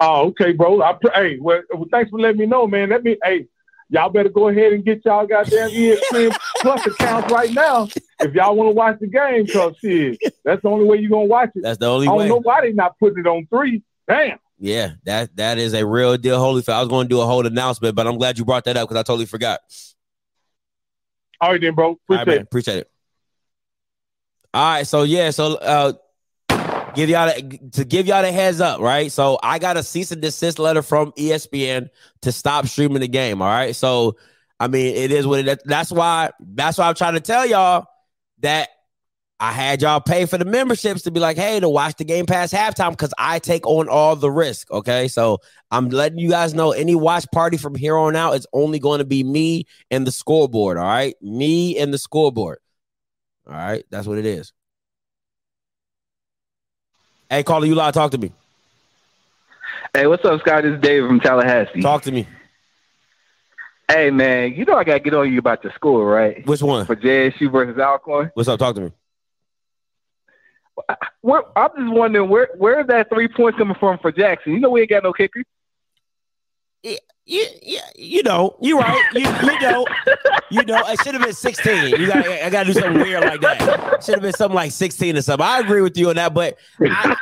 Oh, okay, bro. I pr- hey, well, thanks for letting me know, man. Let me hey, y'all better go ahead and get y'all goddamn ESPN Plus accounts right now if y'all want to watch the game. Cause shit, that's the only way you're gonna watch it. That's the only I way. don't know why they not putting it on three. Damn. Yeah, that that is a real deal, Holyfield. I was going to do a whole announcement, but I'm glad you brought that up because I totally forgot. All right then, bro. All right, Appreciate man. Appreciate it. All right, so yeah, so uh give y'all the, to give y'all the heads up, right? So I got a cease and desist letter from ESPN to stop streaming the game. All right, so I mean, it is what it. That's why. That's why I'm trying to tell y'all that I had y'all pay for the memberships to be like, hey, to watch the game past halftime because I take on all the risk. Okay, so I'm letting you guys know any watch party from here on out is only going to be me and the scoreboard. All right, me and the scoreboard. All right, that's what it is. Hey, caller, you lie. Talk to me. Hey, what's up, Scott? This is David from Tallahassee. Talk to me. Hey, man, you know I got to get on you about the score, right? Which one? For JSU versus Alcorn. What's up? Talk to me. Where, I'm just wondering where where is that three points coming from for Jackson? You know we ain't got no kicker. You, you, you know, you're right. You, you know, you know, it should have been 16. You got, I got to do something weird like that. Should have been something like 16 or something. I agree with you on that, but I,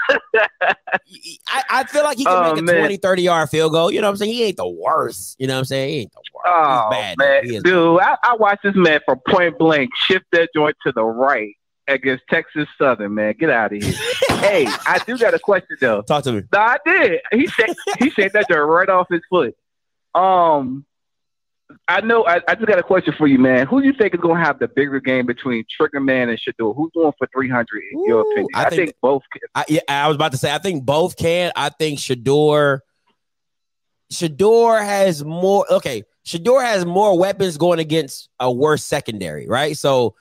I, I feel like he can Oh, make a man. 20, 30 yard field goal. You know what I'm saying? He ain't the worst. You know what I'm saying? He ain't the worst. Oh He's bad. man, dude, I, I watched this man from point blank shift that joint to the right against Texas Southern. Man, get out of here. *laughs* hey, I do got a question though. Talk to me. No, I did. He said he said that joint right off his foot. Um, I know. I, I just got a question for you, man. Who do you think is going to have the bigger game between Triggerman and Shedeur? Who's going for three hundred in your opinion? I I, think- think, both. Can. I, yeah, I was about to say, I think both can. I think Shedeur, Shedeur has more. Okay, Shedeur has more weapons going against a worse secondary, right? So,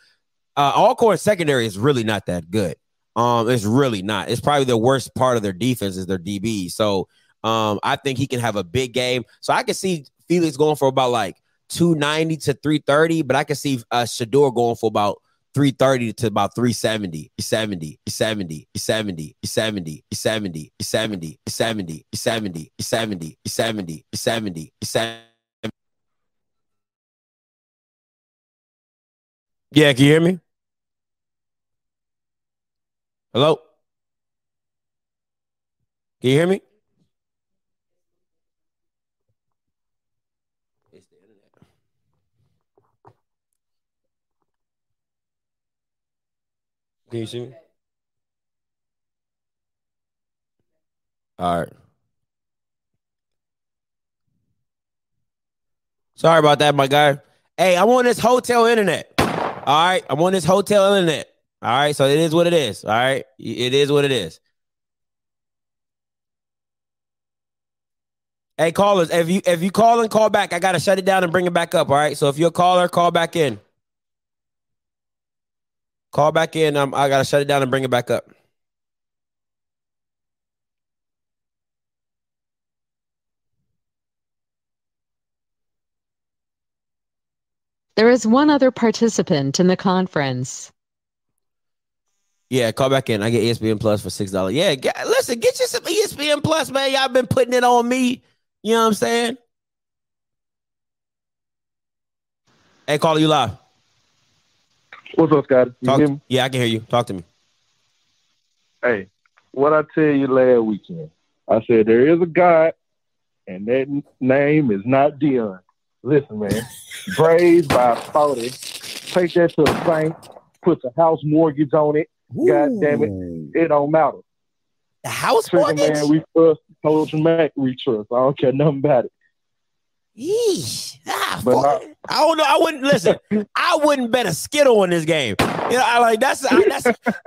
uh, Alcorn secondary is really not that good. Um, it's really not. It's probably the worst part of their defense is their DB. So, um, I think he can have a big game. So I can see Felix going for about like 290 to 330, but I can see uh Shedeur going for about 330 to about 370, 70, 70, 70, 70, 70, 70, 70, 70, 70, 70, 70, 70. Yeah, can you hear me? Hello? Can you hear me? It's the internet. Can you see me? All right. Sorry about that, my guy. Hey, I'm on this hotel internet. All right. I'm on this hotel internet. All right. So it is what it is. All right. It is what it is. Hey, callers, if you if you call and call back, I gotta shut it down and bring it back up. All right. So if you're a caller, call back in. Call back in. Um, I gotta shut it down and bring it back up. There is one other participant in the conference. Yeah, call back in. I get ESPN Plus for six dollars. Yeah, get, listen, get you some ESPN Plus, man. Y'all been putting it on me. You know what I'm saying? Hey, caller, you live. What's up, Scott? You hear me? yeah, I can hear you. Talk to me. Hey, what I tell you last weekend, I said there is a God, and that name is not Deion. Listen, man, *laughs* Braves by forty. Take that to a bank, puts a house mortgage on it. God damn it, it don't matter. The house Trigger mortgage? man, we trust. Coach Mac, we trust. I don't care nothing about it. Yeesh. Ah, But fuck. I don't know. I wouldn't listen. I wouldn't bet a skittle on this game. You know, I like that's I, that's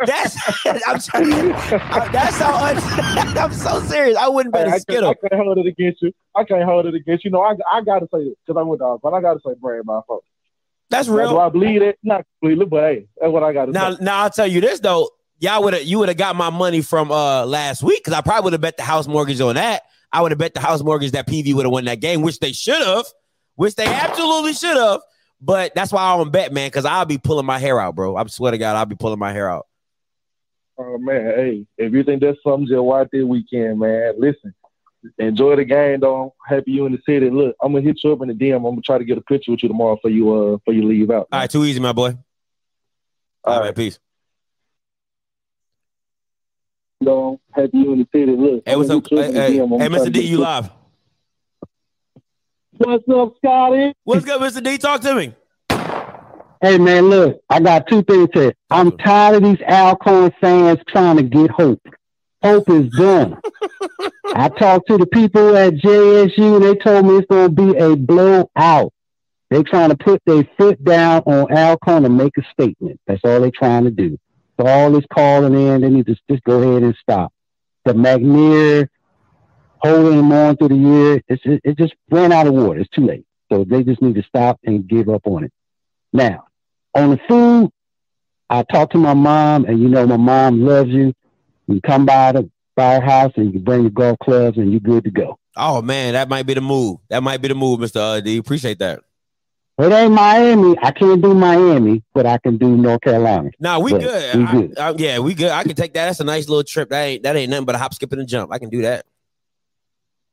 that's *laughs* I'm trying, I, that's how un- *laughs* I'm so serious. I wouldn't bet Hey, a I, can't, skittle. I can't hold it against you. I can't hold it against you. No, I, I got to say it because I went dog, but I got to say Brad my fault. That's real. Do I believe it? Not completely, but hey, that's what I got to Now, say. now I'll tell you this though. Y'all would have you would have got my money from uh last week because I probably would have bet the house mortgage on that. I would have bet the house mortgage that PV would have won that game, which they should have, which they absolutely should have. But that's why I don't bet, man, because I'll be pulling my hair out, bro. I swear to God, I'll be pulling my hair out. Oh man, hey, if you think that's something, just watch this weekend, man. Listen, enjoy the game, though. Happy you in the city. Look, I'm gonna hit you up in the DM. I'm gonna try to get a picture with you tomorrow for you, uh, for you leave out. All right, too easy, my boy. All right, peace. Though, happy you in the city. Look, Hey, what's up? gonna hit you Hey, hey, the DM. I'm hey, Mr. D, you live? What's up, Scotty? What's good, Mr. D? Talk to me. Hey man, look, I got two things to say. I'm tired of these Alcorn fans trying to get hope. Hope is done. I talked to the people at JSU and they told me it's gonna be a blowout. They trying to put their foot down on Alcorn and make a statement. That's all they trying to do. So all this calling in, they need to just go ahead and stop. The McNair holding them on through the year, it's, it, it just ran out of water. It's too late. So they just need to stop and give up on it. Now, on the food, I talked to my mom, and you know my mom loves you. You come by the firehouse and you bring your golf clubs, and you're good to go. Oh man, that might be the move. That might be the move, Mr. Uh, D. Appreciate that. It ain't Miami. I can't do Miami, but I can do North Carolina. Nah, we But good. We I- good. I- yeah, we good. I can take that. That's a nice little trip. That ain't that ain't nothing but a hop, skip, and a jump. I can do that.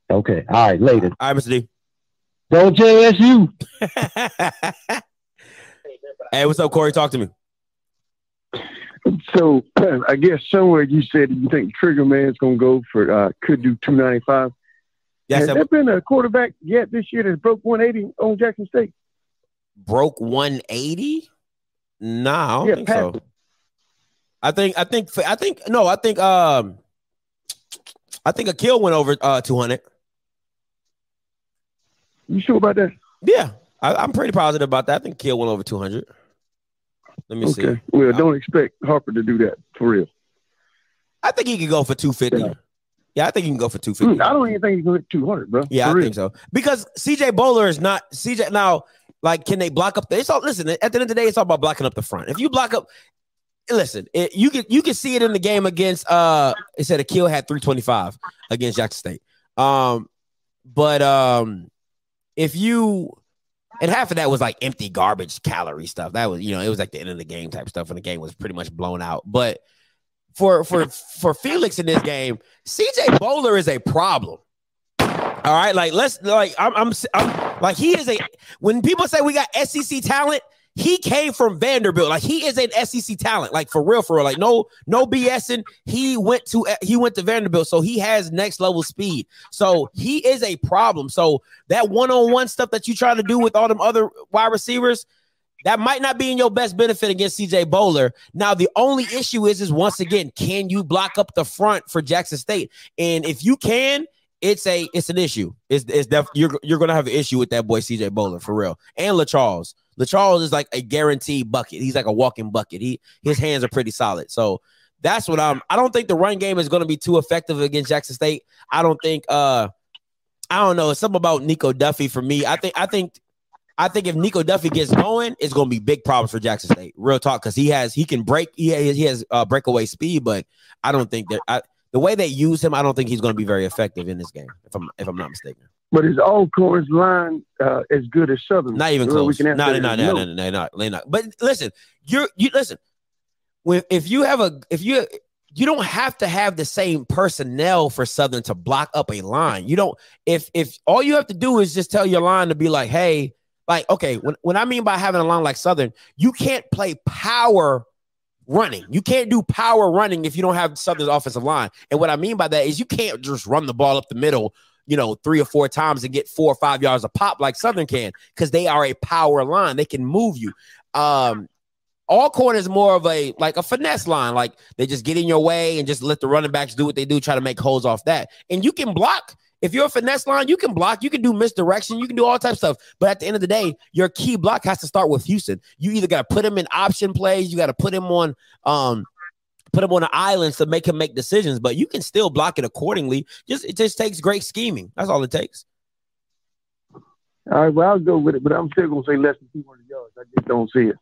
Okay. All right. Later. All right, Mr. D. Go JSU. *laughs* Hey, what's up, Corey? Talk to me. So *clears throat* I guess somewhere you said you think Trigger Man's gonna go for uh, could do two ninety five. Yes, Has there been a quarterback yet this year that broke one eighty on Jackson State? Broke 180? Nah, I don't Yeah, think so. I think I think I think no, I think um I think Aqeel went over uh 200. You sure about that? Yeah, I, I'm pretty positive about that. I think kill went over 200. Let me see. Okay. Well, don't expect Harper to do that for real. I think he can go for 250. Yeah, I think he can go for 250. Mm, I don't even think he's gonna hit two hundred, bro. Yeah, For I real. think so. Because CJ Bolar is not CJ now. Like, can they block up? The, it's all listen. At the end of the day, it's all about blocking up the front. If you block up, listen, it, you can you can see it in the game against. Uh, it said Aqeel had three twenty five against Jackson State. Um, but um, if you and half of that was like empty garbage calorie stuff. That was you know it was like the end of the game type stuff, and the game was pretty much blown out. But for for for Felix in this game, CJ Bolar is a problem. All right, like let's like I'm, I'm I'm like he is a when people say we got SEC talent, he came from Vanderbilt. Like he is an SEC talent, like for real, for real. Like no no BSing. He went to he went to Vanderbilt, so he has next level speed. So he is a problem. So that one on one stuff that you try to do with all them other wide receivers. That might not be in your best benefit against CJ Bolar. Now, the only issue is, is once again, can you block up the front for Jackson State? And if you can, it's a it's an issue. It's it's def- you're you're gonna have an issue with that boy CJ Bolar for real. And LaCharles. LaCharles is like a guaranteed bucket. He's like a walking bucket. He his hands are pretty solid. So that's what I'm. I don't think the run game is gonna be too effective against Jackson State. I don't think uh I don't know. It's something about Niko Duffey for me. I think I think I think if Niko Duffey gets going, it's going to be big problems for Jackson State. Real talk, because he has he can break he has, he has uh, breakaway speed, but I don't think that I, the way they use him, I don't think he's going to be very effective in this game. If I'm if I'm not mistaken, But his is Alcorn's line uh, as good as Southern? not even close. No, no, no, no, no, no, no, not. But listen, you're you listen. When if you have a if you you don't have to have the same personnel for Southern to block up a line. You don't if if all you have to do is just tell your line to be like, hey, like okay, when when I mean by having a line like Southern, you can't play power running. You can't do power running if you don't have Southern's offensive line. And what I mean by that is you can't just run the ball up the middle, you know, three or four times and get four or five yards of pop like Southern can, because they are a power line. They can move you. Um, Alcorn is more of a like a finesse line, like they just get in your way and just let the running backs do what they do, try to make holes off that. And you can block If you're a finesse line, you can block, you can do misdirection, you can do all types of stuff. But at the end of the day, your key block has to start with Houston. You either got to put him in option plays, you got to put him on um put him on an island to make him make decisions, but you can still block it accordingly. Just it just takes great scheming. That's all it takes. All right, well, I'll go with it, but I'm still gonna say less than 200 yards. I just don't see it.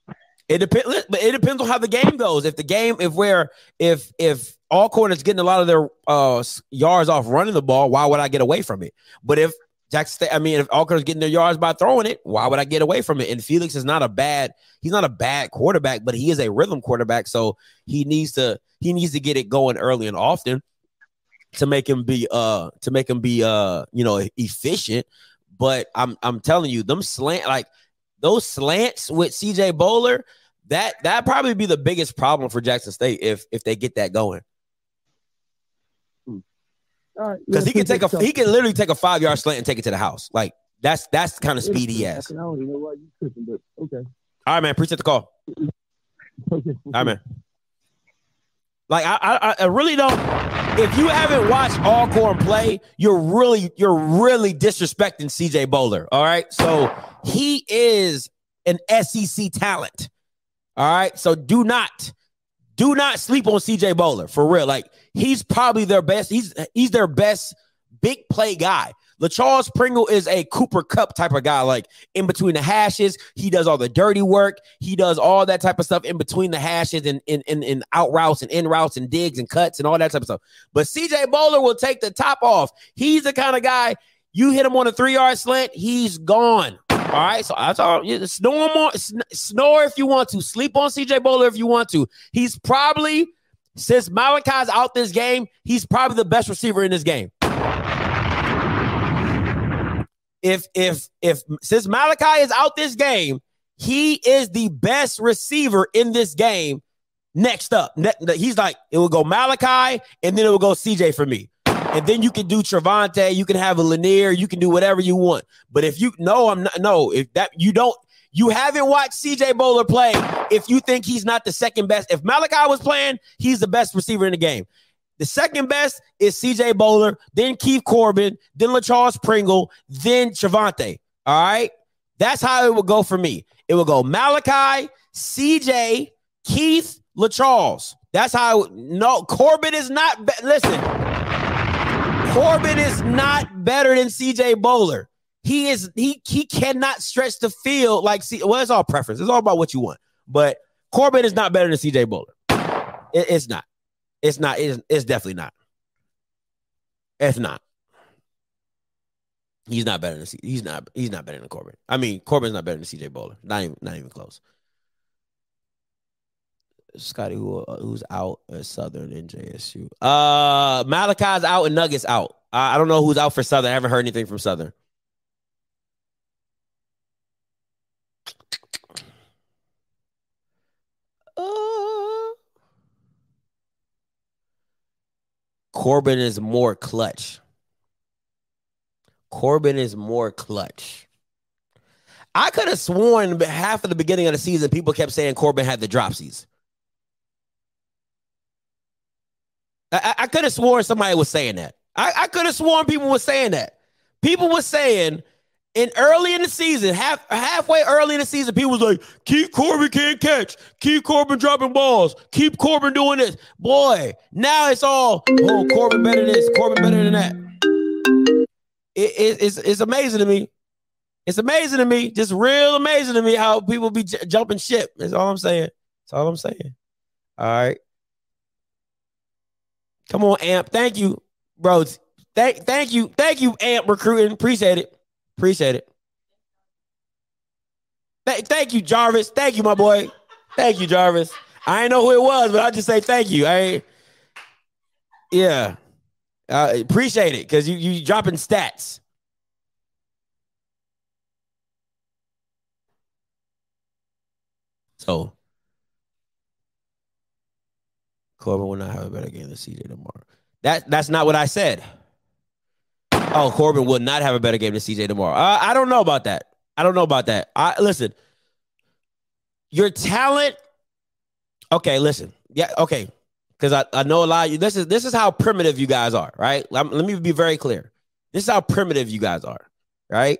It depends, but it depends on how the game goes. If the game, if we're, if if all corners getting a lot of their uh yards off running the ball, why would I get away from it? But if Jackson, State, I mean, if all corners getting their yards by throwing it, why would I get away from it? And Felix is not a bad, he's not a bad quarterback, but he is a rhythm quarterback, so he needs to he needs to get it going early and often to make him be uh to make him be uh you know efficient. But I'm I'm telling you, them slant like those slants with CJ Bolar, that that probably be the biggest problem for Jackson State if if they get that going. Uh, right, Because he can *laughs* take a he can literally take a five yard slant and take it to the house. Like that's that's kind of speed he has. I don't even know why you tripping, but okay. All right, man. Appreciate the call. Okay. All right, man. Like I, I, I really don't. If you haven't watched Alcorn play, you're really, you're really disrespecting CJ Bolar. All right, so he is an SEC talent. All right, so do not, do not sleep on CJ Bolar for real. Like he's probably their best. He's he's their best big play guy. LaCharles Pringle is a Cooper Kupp type of guy, like in between the hashes. He does all the dirty work. He does all that type of stuff in between the hashes and in, in, in out routes and in routes and digs and cuts and all that type of stuff. But CJ Bolar will take the top off. He's the kind of guy you hit him on a three yard slant, he's gone. All right, so that's all. Snore more, snore if you want to. Sleep on CJ Bolar if you want to. He's probably since Malachi's out this game, he's probably the best receiver in this game. If if if since Malachi is out this game, he is the best receiver in this game. Next up, he's like it will go Malachi, and then it will go CJ for me. And then you can do Trevante, you can have a Lanier, you can do whatever you want. But if you no, I'm not no, if that you don't you haven't watched CJ Bolar play if you think he's not the second best. If Malachi was playing, he's the best receiver in the game. The second best is CJ Bolar, then Keith Corbin, then LaCharles Pringle, then Trevante. All right. That's how it would go for me. It would go Malachi, CJ, Keith, LaCharles. That's how no Corbin is not be- listen. Corbin is not better than CJ Bolar. He is he he cannot stretch the field like C. Well, it's all preference. It's all about what you want. But Corbin is not better than CJ Bolar. It- it's not. It's not. It's, it's definitely not. It's not. He's not better than C. He's not. He's not better than Corbin. I mean, Corbin's not better than CJ Bolar. Not even. Not even close. Scotty, who uh, who's out at Southern and JSU? Uh, Malachi's out and Nuggets out. I I don't know who's out for Southern. I haven't heard anything from Southern. Uh, Corbin is more clutch. Corbin is more clutch. I could have sworn half of the beginning of the season, people kept saying Corbin had the dropsies. I, I, could have sworn somebody was saying that. I, I could have sworn people were saying that. People were saying in early in the season, half halfway early in the season, people was like, "Keep Corbin can't catch. Keep Corbin dropping balls. Keep Corbin doing this." Boy, now it's all, "Oh, Corbin better than this. Corbin better than that." It, it, it's it's amazing to me. It's amazing to me, just real amazing to me how people be j- jumping ship. That's all I'm saying. That's all I'm saying. All right. Come on, Amp. Thank you, bro. Thank, thank you, thank you, Amp Recruiting. Appreciate it. Appreciate it. Th- thank you, Jarvis. Thank you, my boy. Thank you, Jarvis. I ain't know who it was, but I just say thank you. I yeah, uh, appreciate it because you you dropping stats. So Corbin will not have a better game than CJ tomorrow. That that's not what I said. Oh, Corbin will not have a better game than CJ tomorrow. Uh, I don't know about that. I don't know about that. I listen. Your talent. Okay, listen. Yeah, okay. Because I, I know a lot of you. This is this is how primitive you guys are, right? Lem- let me be very clear. This is how primitive you guys are, right?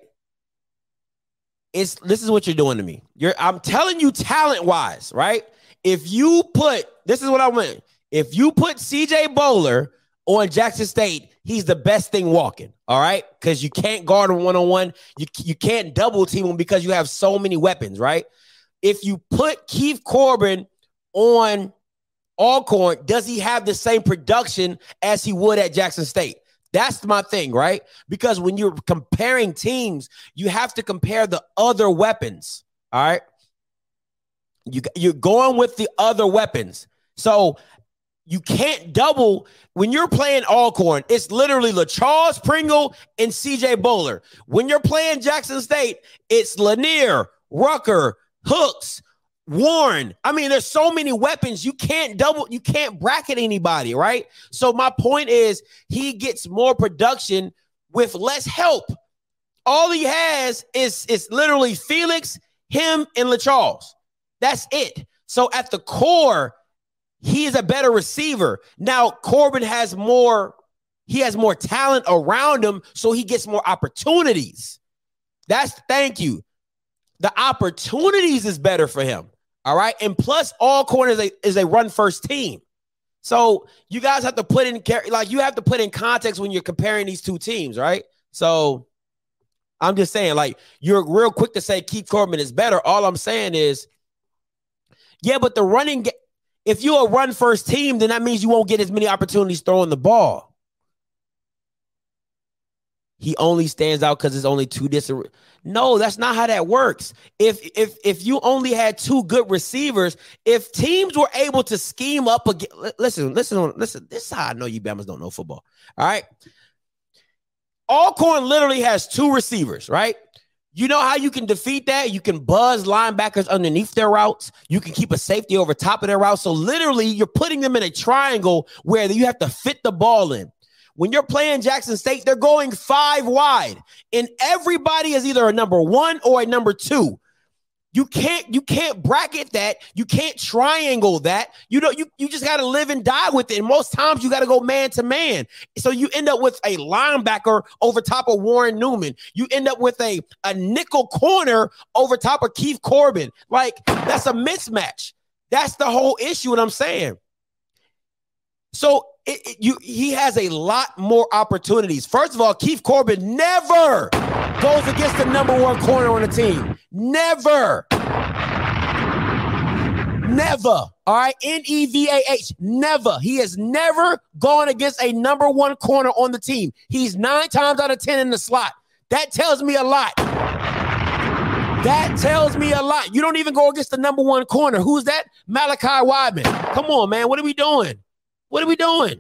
It's this is what you're doing to me. You're I'm telling you talent wise, right? If you put this is what I went. If you put CJ Bolar on Jackson State, he's the best thing walking. All right, because you can't guard him one on one. You you can't double team him because you have so many weapons. Right? If you put Keith Corbin on Alcorn, does he have the same production as he would at Jackson State? That's my thing, right? Because when you're comparing teams, you have to compare the other weapons. All right. You, you're going with the other weapons. So you can't double when you're playing Alcorn. It's literally LaCharles Pringle and CJ Bolar. When you're playing Jackson State, it's Lanier, Rucker, Hooks, Warren. I mean, there's so many weapons. You can't double, you can't bracket anybody, right? So my point is he gets more production with less help. All he has is is literally Felix, him, and LaCharles. That's it. So at the core, he is a better receiver. Now Corbin has more, he has more talent around him, so he gets more opportunities. That's thank you. The opportunities is better for him. All right. And plus, Alcorn is a, is a run first team. So you guys have to put in like you have to put in context when you're comparing these two teams, right? So I'm just saying, like, you're real quick to say Keith Corbin is better. All I'm saying is, yeah, but the running, if you're a run first team, then that means you won't get as many opportunities throwing the ball. He only stands out because it's only two different. No, that's not how that works. If if if you only had two good receivers, if teams were able to scheme up again, listen, listen, listen. This is how I know you Bamas don't know football. All right. Alcorn literally has two receivers, right? You know how you can defeat that? You can buzz linebackers underneath their routes. You can keep a safety over top of their route. So literally, you're putting them in a triangle where you have to fit the ball in. When you're playing Jackson State, they're going five wide, and everybody is either a number one or a number two. You can't you can't bracket that. You can't triangle that. You know you you just got to live and die with it. And most times you got to go man to man. So you end up with a linebacker over top of Warren Newman. You end up with a a nickel corner over top of Keith Corbin. Like that's a mismatch. That's the whole issue. What I'm saying. So it, it, you he has a lot more opportunities. First of all, Keith Corbin never goes against the number one corner on the team. Never. Never. All right. N E V A H. Never. He has never gone against a number one corner on the team. He's nine times out of 10 in the slot. That tells me a lot. That tells me a lot. You don't even go against the number one corner. Who's that? Malachi Wideman. Come on, man. What are we doing? What are we doing?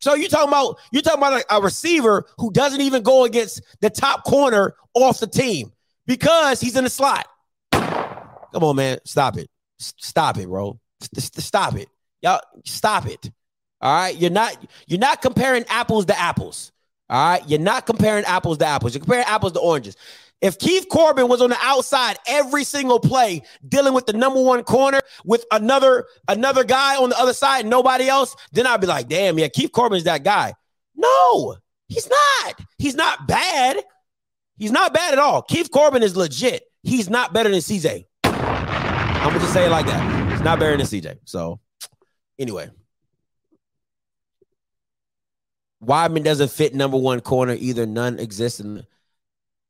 So you talking about you talking about a, a, receiver who doesn't even go against the top corner off the team because he's in the slot. Come on, man, stop it, stop it, bro, stop it, y'all, stop it. All right, you're not you're not comparing apples to apples. All right, you're not comparing apples to apples. You're comparing apples to oranges. If Keith Corbin was on the outside every single play, dealing with the number one corner with another another guy on the other side, nobody else, then I'd be like, damn, yeah, Keith Corbin's that guy. No, he's not. He's not bad. He's not bad at all. Keith Corbin is legit. He's not better than CJ. I'm gonna just say it like that. He's not better than CJ. So, anyway. Wideman doesn't fit number one corner either. None exists in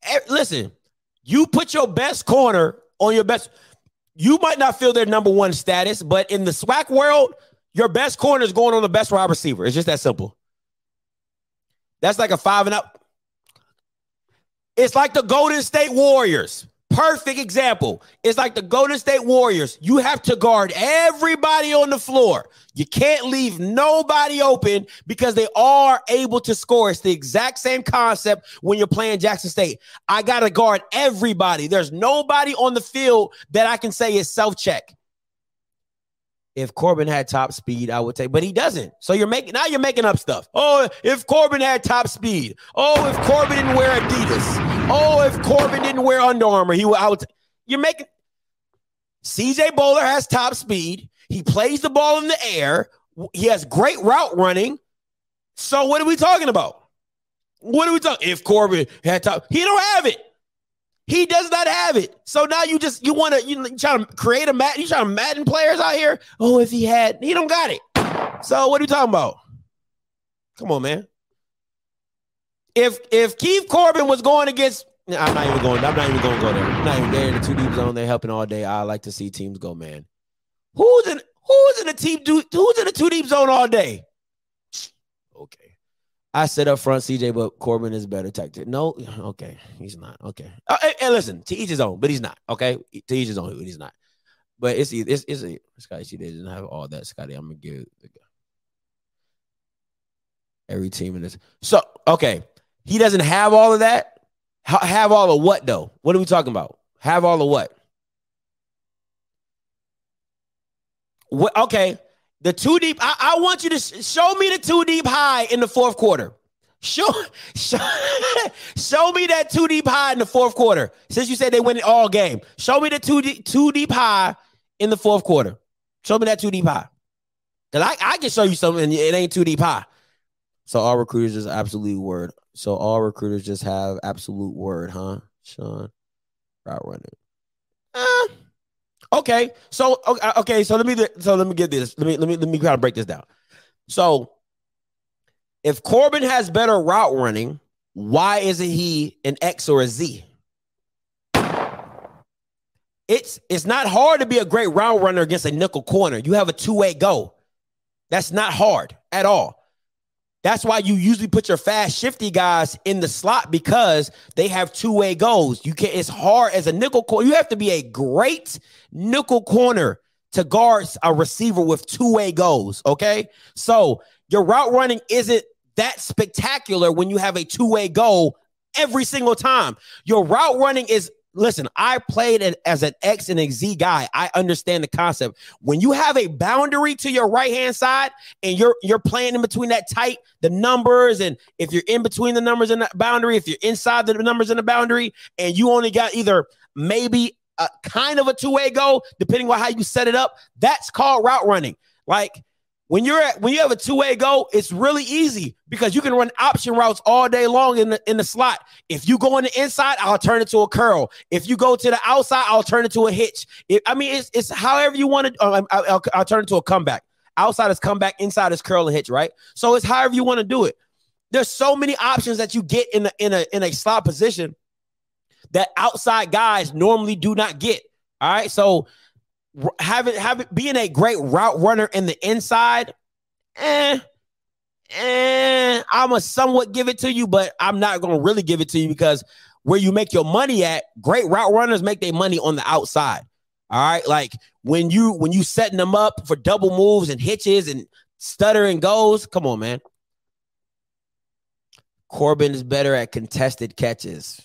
eh, listen, you put your best corner on your best. You might not feel their number one status, but in the SWAC world, your best corner is going on the best wide receiver. It's just that simple. That's like a five and up. It's like the Golden State Warriors. Perfect example. It's like the Golden State Warriors. You have to guard everybody on the floor. You can't leave nobody open because they are able to score. It's the exact same concept when you're playing Jackson State. I got to guard everybody. There's nobody on the field that I can say is self check. If Corbin had top speed, I would take, but he doesn't. So you're making now you're making up stuff. Oh, if Corbin had top speed. Oh, if Corbin didn't wear Adidas. Oh, if Corbin didn't wear Under Armour, he would. I would. You're making. CJ Bolar has top speed. He plays the ball in the air. He has great route running. So what are we talking about? What are we talking? If Corbin had top, he don't have it. He does not have it. So now you just you want to you trying to create a mat. You trying to Madden players out here. Oh, if he had, he don't got it. So what are you talking about? Come on, man. If if Keith Corbin was going against, I'm not even going. I'm not even going to go there. I'm not even there in the two deep zone. They're helping all day. I like to see teams go, man. Who's in Who's in the team? do Who's in the two deep zone all day? Okay. I said up front, CJ, but Corbin is better tactic. No, okay, he's not. Okay, uh, and, and, listen, to each his own, but he's not. Okay, to each his own, but he's not. But it's it's it's a Scotty. She doesn't have all that. Scotty, I'm gonna give every team in this. So okay, he doesn't have all of that. have all of what though? What are we talking about? Have all of what? What, okay, the two deep. I, I want you to sh- show me the two deep high in the fourth quarter. Show, *laughs* show, show me that two deep high in the fourth quarter. Since you said they win it all game, show me the two deep, two deep high in the fourth quarter. Show me that two deep high. Cause I, I can show you something. It ain't two deep high. So all recruiters just absolute word. So all recruiters just have absolute word, huh? Sean, route running. Uh, Okay, so okay, so let me so let me get this. Let me let me let me kind of break this down. So, if Corbin has better route running, why isn't he an X or a Z? It's it's not hard to be a great route runner against a nickel corner. You have a two way go. That's not hard at all. That's why you usually put your fast, shifty guys in the slot because they have two way goals. You can. It's hard as a nickel corner. You have to be a great nickel corner to guard a receiver with two way goals. Okay, so your route running isn't that spectacular when you have a two way goal every single time. Your route running is listen, I played as an X and a Z guy. I understand the concept. When you have a boundary to your right hand side and you're you're playing in between that tight, the numbers, and if you're in between the numbers and the boundary, if you're inside the numbers and the boundary, and you only got either maybe a kind of a two-way go, depending on how you set it up, that's called route running. Like when you're at when you have a two-way go, it's really easy because you can run option routes all day long in the in the slot. If you go on the inside, I'll turn it to a curl. If you go to the outside, I'll turn it to a hitch. It, I mean, it's it's however you want to. Uh, I'll, I'll, I'll turn it to a comeback. Outside is comeback, inside is curl and hitch, right? So it's however you want to do it. There's so many options that you get in a in a in a slot position that outside guys normally do not get. All right, so having having being a great route runner in the inside, eh, eh, I'm a somewhat give it to you, but I'm not gonna really give it to you because where you make your money at, great route runners make their money on the outside. All right, like when you when you setting them up for double moves and hitches and stuttering goes, come on, man. Corbin is better at contested catches.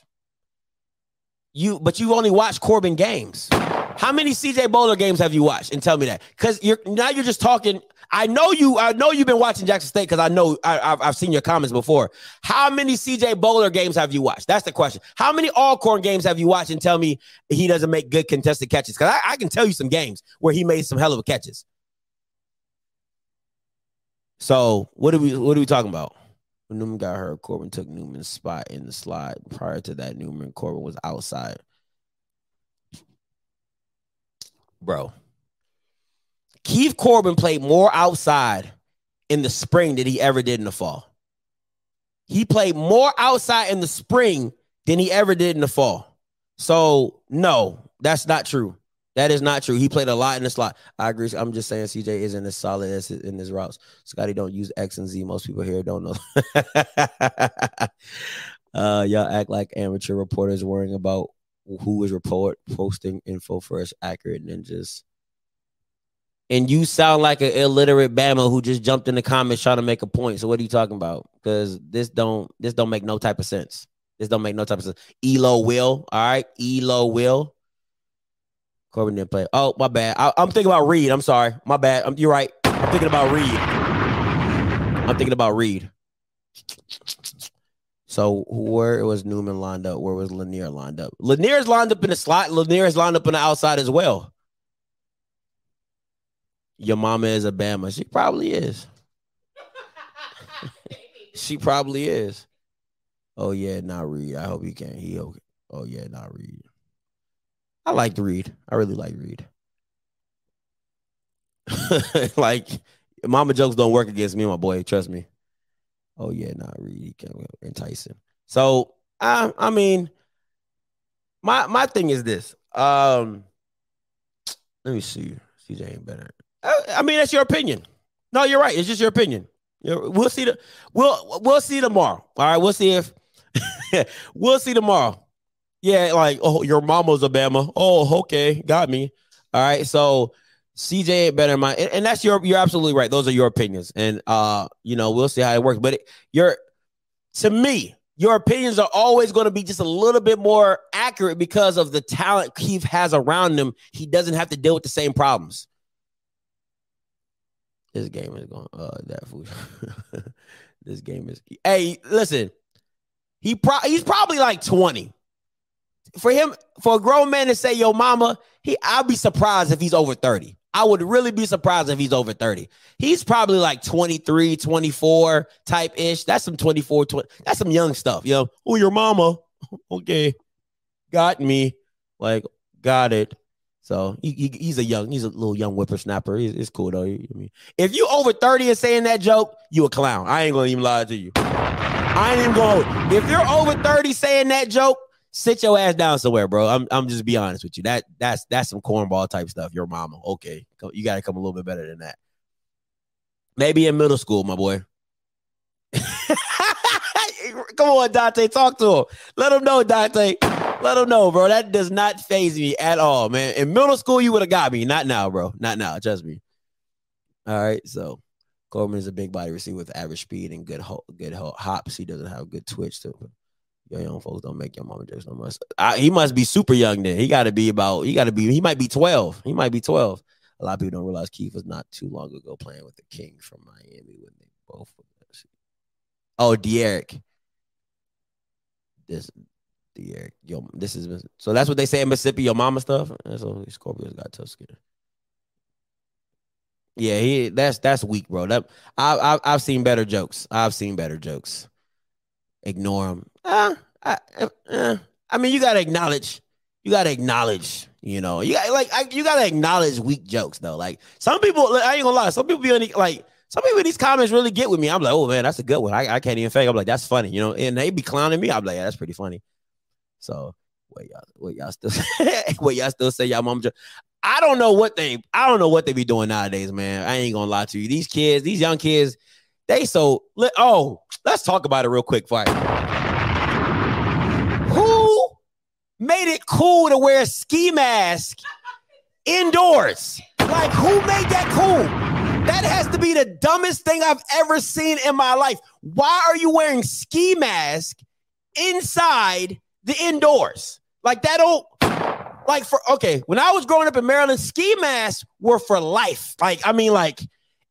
You, but you only watched Corbin games. How many CJ Bolar games have you watched? And tell me that, because you're now you're just talking. I know you. I know you've been watching Jackson State because I know I, have I've seen your comments before. How many CJ Bolar games have you watched? That's the question. How many Alcorn games have you watched? And tell me he doesn't make good contested catches because I, I can tell you some games where he made some hell of a catches. So what are we what are we talking about? When Newman got hurt, Corbin took Newman's spot in the slot. Prior to that, Newman Corbin was outside. Bro, Keith Corbin played more outside in the spring than he ever did in the fall. He played more outside in the spring than he ever did in the fall. So, no, that's not true. That is not true. He played a lot in the slot. I agree. I'm just saying CJ isn't as solid as in his routes. Scotty don't use X and Z. Most people here don't know. *laughs* uh, y'all act like amateur reporters worrying about who is report posting info first accurate and then just and you sound like an illiterate Bama who just jumped in the comments trying to make a point. So what are you talking about? Because this don't this don't make no type of sense. This don't make no type of sense. Elo will, all right. Elo will. Corbin didn't play. Oh, my bad. I, am thinking about Reed. I'm sorry. My bad. I'm, you're right. I'm thinking about Reed. I'm thinking about Reed. So where was Newman lined up? Where was Lanier lined up? Lanier is lined up in the slot. Lanier is lined up on the outside as well. Your mama is a Bama. She probably is. *laughs* she probably is. Oh yeah, not Reed. I hope he can. He okay. Oh yeah, not Reed. I like Reed. I really like Reed. *laughs* like mama jokes don't work against me, my boy. Trust me. Oh yeah, not entice him. So I I mean, my my thing is this. Um, let me see. CJ ain't better. I, I mean, that's your opinion. No, you're right. It's just your opinion. We'll see the we'll we'll see tomorrow. All right, we'll see if *laughs* we'll see tomorrow. Yeah, like oh, your mama's a Bama. Oh, okay, got me. All right, so CJ ain't better than mine, and, and that's your. You're absolutely right. Those are your opinions, and uh, you know, we'll see how it works. But it, you're to me, your opinions are always going to be just a little bit more accurate because of the talent Keith has around him. He doesn't have to deal with the same problems. This game is going. Uh, that food. *laughs* this game is. Hey, listen. He pro- he's probably like twenty. For him, for a grown man to say "Yo, mama," he I'd be surprised if he's over thirty. I would really be surprised if he's over 30. He's probably like 23, 24 type ish. That's some 24, 20. That's some young stuff. You know, oh, your mama. Okay. Got me. Like, got it. So he, he- he's a young, he's a little young whippersnapper. He's, it's cool though. I mean, if you over 30 and saying that joke, you a clown. I ain't gonna even lie to you. I ain't even gonna. If you're over 30 saying that joke, sit your ass down somewhere, bro. I'm I'm just be honest with you. That that's that's some cornball type stuff. Your mama. Okay. You gotta come a little bit better than that. Maybe in middle school, my boy. *laughs* Come on, Dante. Talk to him. Let him know, Dante. Let him know, bro. That does not phase me at all, man. In middle school, you would have got me. Not now, bro. Not now. Trust me. All right. So Coleman is a big body receiver with average speed and good ho- good ho- hops. He doesn't have good twitch to. Your young folks don't make your mama jokes no much. I, he must be super young then. He got to be about. He got to be. He might be twelve. He might be twelve. A lot of people don't realize Keith was not too long ago playing with the King from Miami when they both. Oh, De'Eric. This De'Eric. Yo, this is so. That's what they say in Mississippi. Your mama stuff. And so Scorpios got tough skin. Yeah, he that's that's weak, bro. That I, I I've seen better jokes. I've seen better jokes. Ignore them. Uh, I, uh, I mean, you gotta acknowledge. You gotta acknowledge. You know, you got like I, you gotta acknowledge weak jokes though. Like some people, I ain't gonna lie. Some people be on like some people in these comments really get with me. I'm like, oh man, that's a good one. I, I can't even fake. I'm like, that's funny. You know, and they be clowning me. I'm like, yeah, that's pretty funny. So what y'all, wait, y'all still, *laughs* wait, y'all still say y'all mom joke. I don't know what they, I don't know what they be doing nowadays, man. I ain't gonna lie to you. These kids, these young kids, they so. Oh, let's talk about it real quick. Fight. Who made it cool to wear a ski mask indoors? Like, who made that cool? That has to be the dumbest thing I've ever seen in my life. Why are you wearing ski mask inside the indoors? Like that don't like for okay, when I was growing up in Maryland, ski masks were for life. Like, I mean, like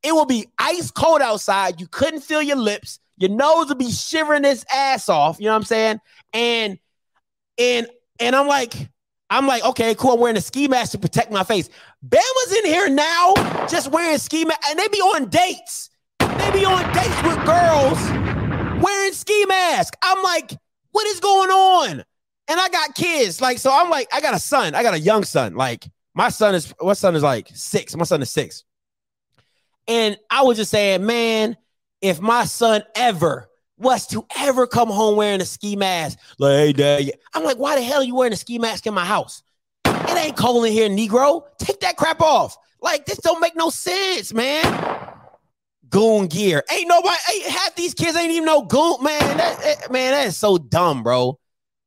it will be ice cold outside. You couldn't feel your lips, your nose would be shivering its ass off. You know what I'm saying? And and and I'm like, I'm like, okay, cool. I'm wearing a ski mask to protect my face. Bama's in here now, just wearing ski mask, and they be on dates. They be on dates with girls wearing ski mask. I'm like, what is going on? And I got kids, like, so I'm like, I got a son. I got a young son. Like, my son is, my son is like six? My son is six. And I was just saying, man, if my son ever was to ever come home wearing a ski mask, like, hey, dad, I'm like, why the hell are you wearing a ski mask in my house? It ain't cold in here, Negro. Take that crap off. Like, this don't make no sense, man. Goon gear. Ain't nobody, ain't, half these kids ain't even no goon, man. That, that- man, that is so dumb, bro.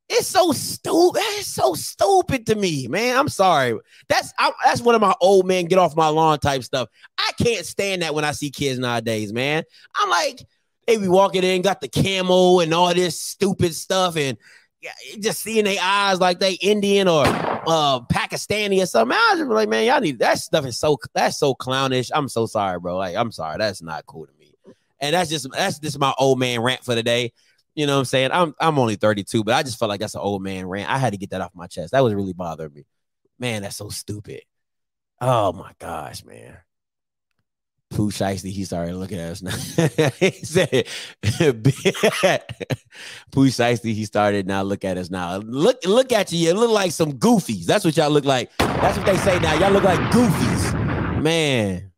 It's so stupid. It's so stupid to me, man. I'm sorry. That's I, that's one of my old man get off my lawn type stuff. I can't stand that when I see kids nowadays, man. I'm like, they be walking in, got the camo and all this stupid stuff, and yeah, just seeing their eyes like they Indian or uh Pakistani or something. I was like, man, y'all need that stuff is so that's so clownish. I'm so sorry, bro. Like, I'm sorry. That's not cool to me. And that's just that's just my old man rant for the day. You know what I'm saying? I'm I'm only 32, but I just felt like that's an old man rant. I had to get that off my chest. That was really bothering me. Man, that's so stupid. Oh my gosh, man. Pooh Shiesty, he started looking at us now. *laughs* he said, *laughs* Pooh Shiesty, he started now look at us now. Look, look at you. You look like some goofies. That's what y'all look like. That's what they say now. Y'all look like goofies. Man,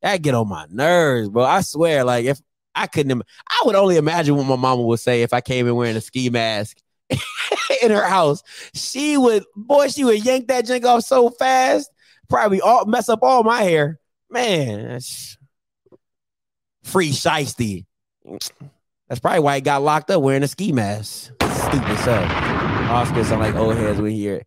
that get on my nerves, bro. I swear, like if I couldn't, I would only imagine what my mama would say if I came in wearing a ski mask *laughs* in her house. She would, boy, she would yank that jink off so fast, probably all mess up all my hair. Man, that's free shiesty. That's probably why he got locked up wearing a ski mask. Stupid stuff. Oscar sound like old heads he hear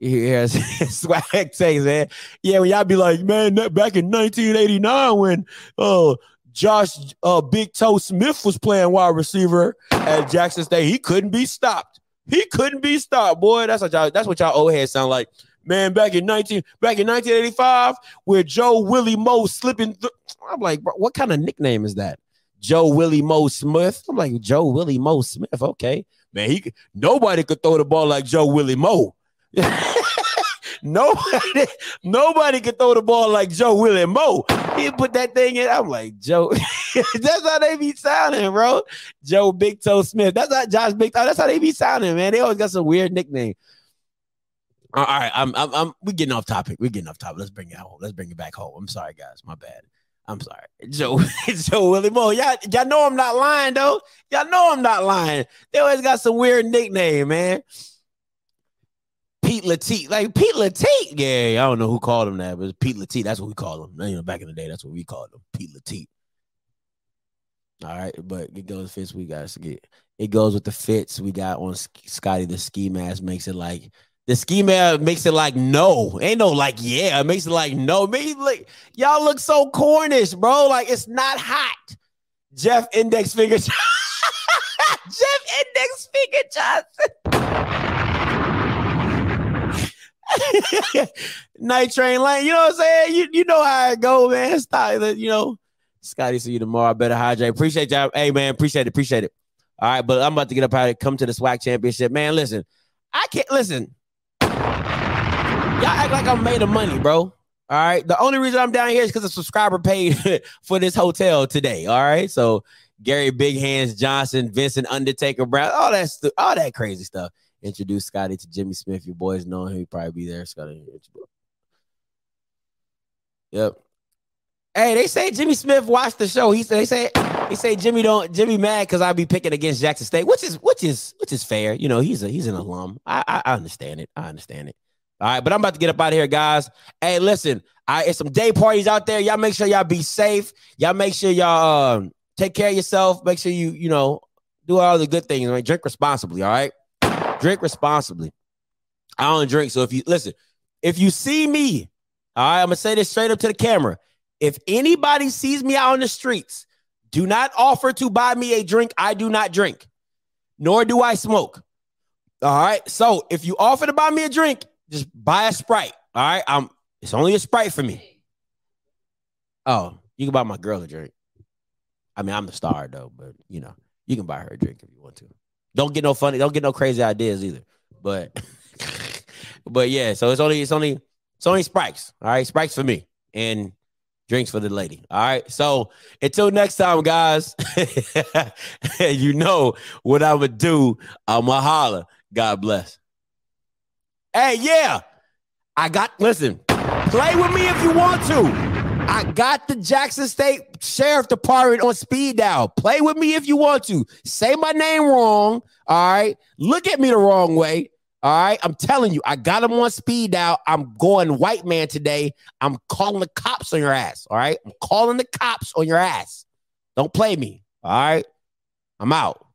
hear *laughs* swag say, man. Yeah, when y'all be like, man, back in 1989 when uh Josh uh Big Toe Smith was playing wide receiver at Jackson State, he couldn't be stopped. He couldn't be stopped, boy. That's what y'all that's what y'all old heads sound like. Man, back in 19 back in 1985, where Joe Willie Moe slipping through. I'm like, bro, what kind of nickname is that? Joe Willie Moe Smith. I'm like, Joe Willie Moe Smith. Okay. Man, he nobody could throw the ball like Joe Willie Moe. *laughs* nobody, nobody could throw the ball like Joe Willie Moe. He put that thing in. I'm like, Joe, *laughs* that's how they be sounding, bro. Joe Big Toe Smith. That's not Josh Big Toe. That's how they be sounding, man. They always got some weird nickname. All right, I'm, I'm, I'm, we getting off topic. We getting off topic. Let's bring it home. Let's bring it back home. I'm sorry, guys. My bad. I'm sorry, Joe. Joe *laughs* Willie Moe. Y'all, y'all know I'm not lying though. Y'all know I'm not lying. They always got some weird nickname, man. Pete Latif, like Pete Latif. Yeah, I don't know who called him that, but Pete Latif. That's what we call him. You know, back in the day, that's what we called him, Pete Latif. All right, but it goes fits. We got to get it goes with the fits we got on Scotty. The ski mask makes it like the ski makes it like no, ain't no like yeah. It makes it like no. Maybe like y'all look so cornish, bro. Like it's not hot. Jeff Index Finger. *laughs* Jeff Index Finger Johnson. *laughs* Night Train Lane. You know what I'm saying? You, you know how it go, man. Stop you know. Scotty, see you tomorrow. I better hydrate. Appreciate y'all. Hey, man, appreciate it. Appreciate it. All right, but I'm about to get up out of here. Come to the SWAC championship. Man, listen. I can't listen. Y'all act like I'm made of money, bro. All right. The only reason I'm down here is because a subscriber paid *laughs* for this hotel today. All right. So Gary Big Hands Johnson, Vincent Undertaker Brown, all that stu- all that crazy stuff. Introduce Scotty to Jimmy Smith. You boys know him. He'll probably be there. Scotty. Yep. Hey, they say Jimmy Smith watched the show. He said they say they say Jimmy don't Jimmy mad because I be picking against Jackson State, which is which is which is fair. You know, he's a he's an alum. I, I I understand it. I understand it. All right, but I'm about to get up out of here, guys. Hey, listen, I it's some day parties out there. Y'all make sure y'all be safe. Y'all make sure y'all um, take care of yourself. Make sure you you know do all the good things. Right? Drink responsibly. All right, drink responsibly. I don't drink, so if you listen, if you see me, all right, I'm gonna say this straight up to the camera. If anybody sees me out on the streets, do not offer to buy me a drink. I do not drink, nor do I smoke. All right. So if you offer to buy me a drink, just buy a Sprite. All right. I'm it's only a Sprite for me. Oh, you can buy my girl a drink. I mean, I'm the star though, but you know, you can buy her a drink if you want to. Don't get no funny, don't get no crazy ideas either. But *laughs* but yeah, so it's only it's only it's only Sprites. All right, Sprites for me and drinks for the lady. All right. So until next time, guys, *laughs* you know what I would do. I'ma holler. God bless. Hey, yeah. I got listen, play with me if you want to. I got the Jackson State Sheriff Department on speed dial. Play with me if you want to. Say my name wrong. All right. Look at me the wrong way. All right. I'm telling you, I got him on speed dial. I'm going white man today. I'm calling the cops on your ass. All right. I'm calling the cops on your ass. Don't play me. All right. I'm out.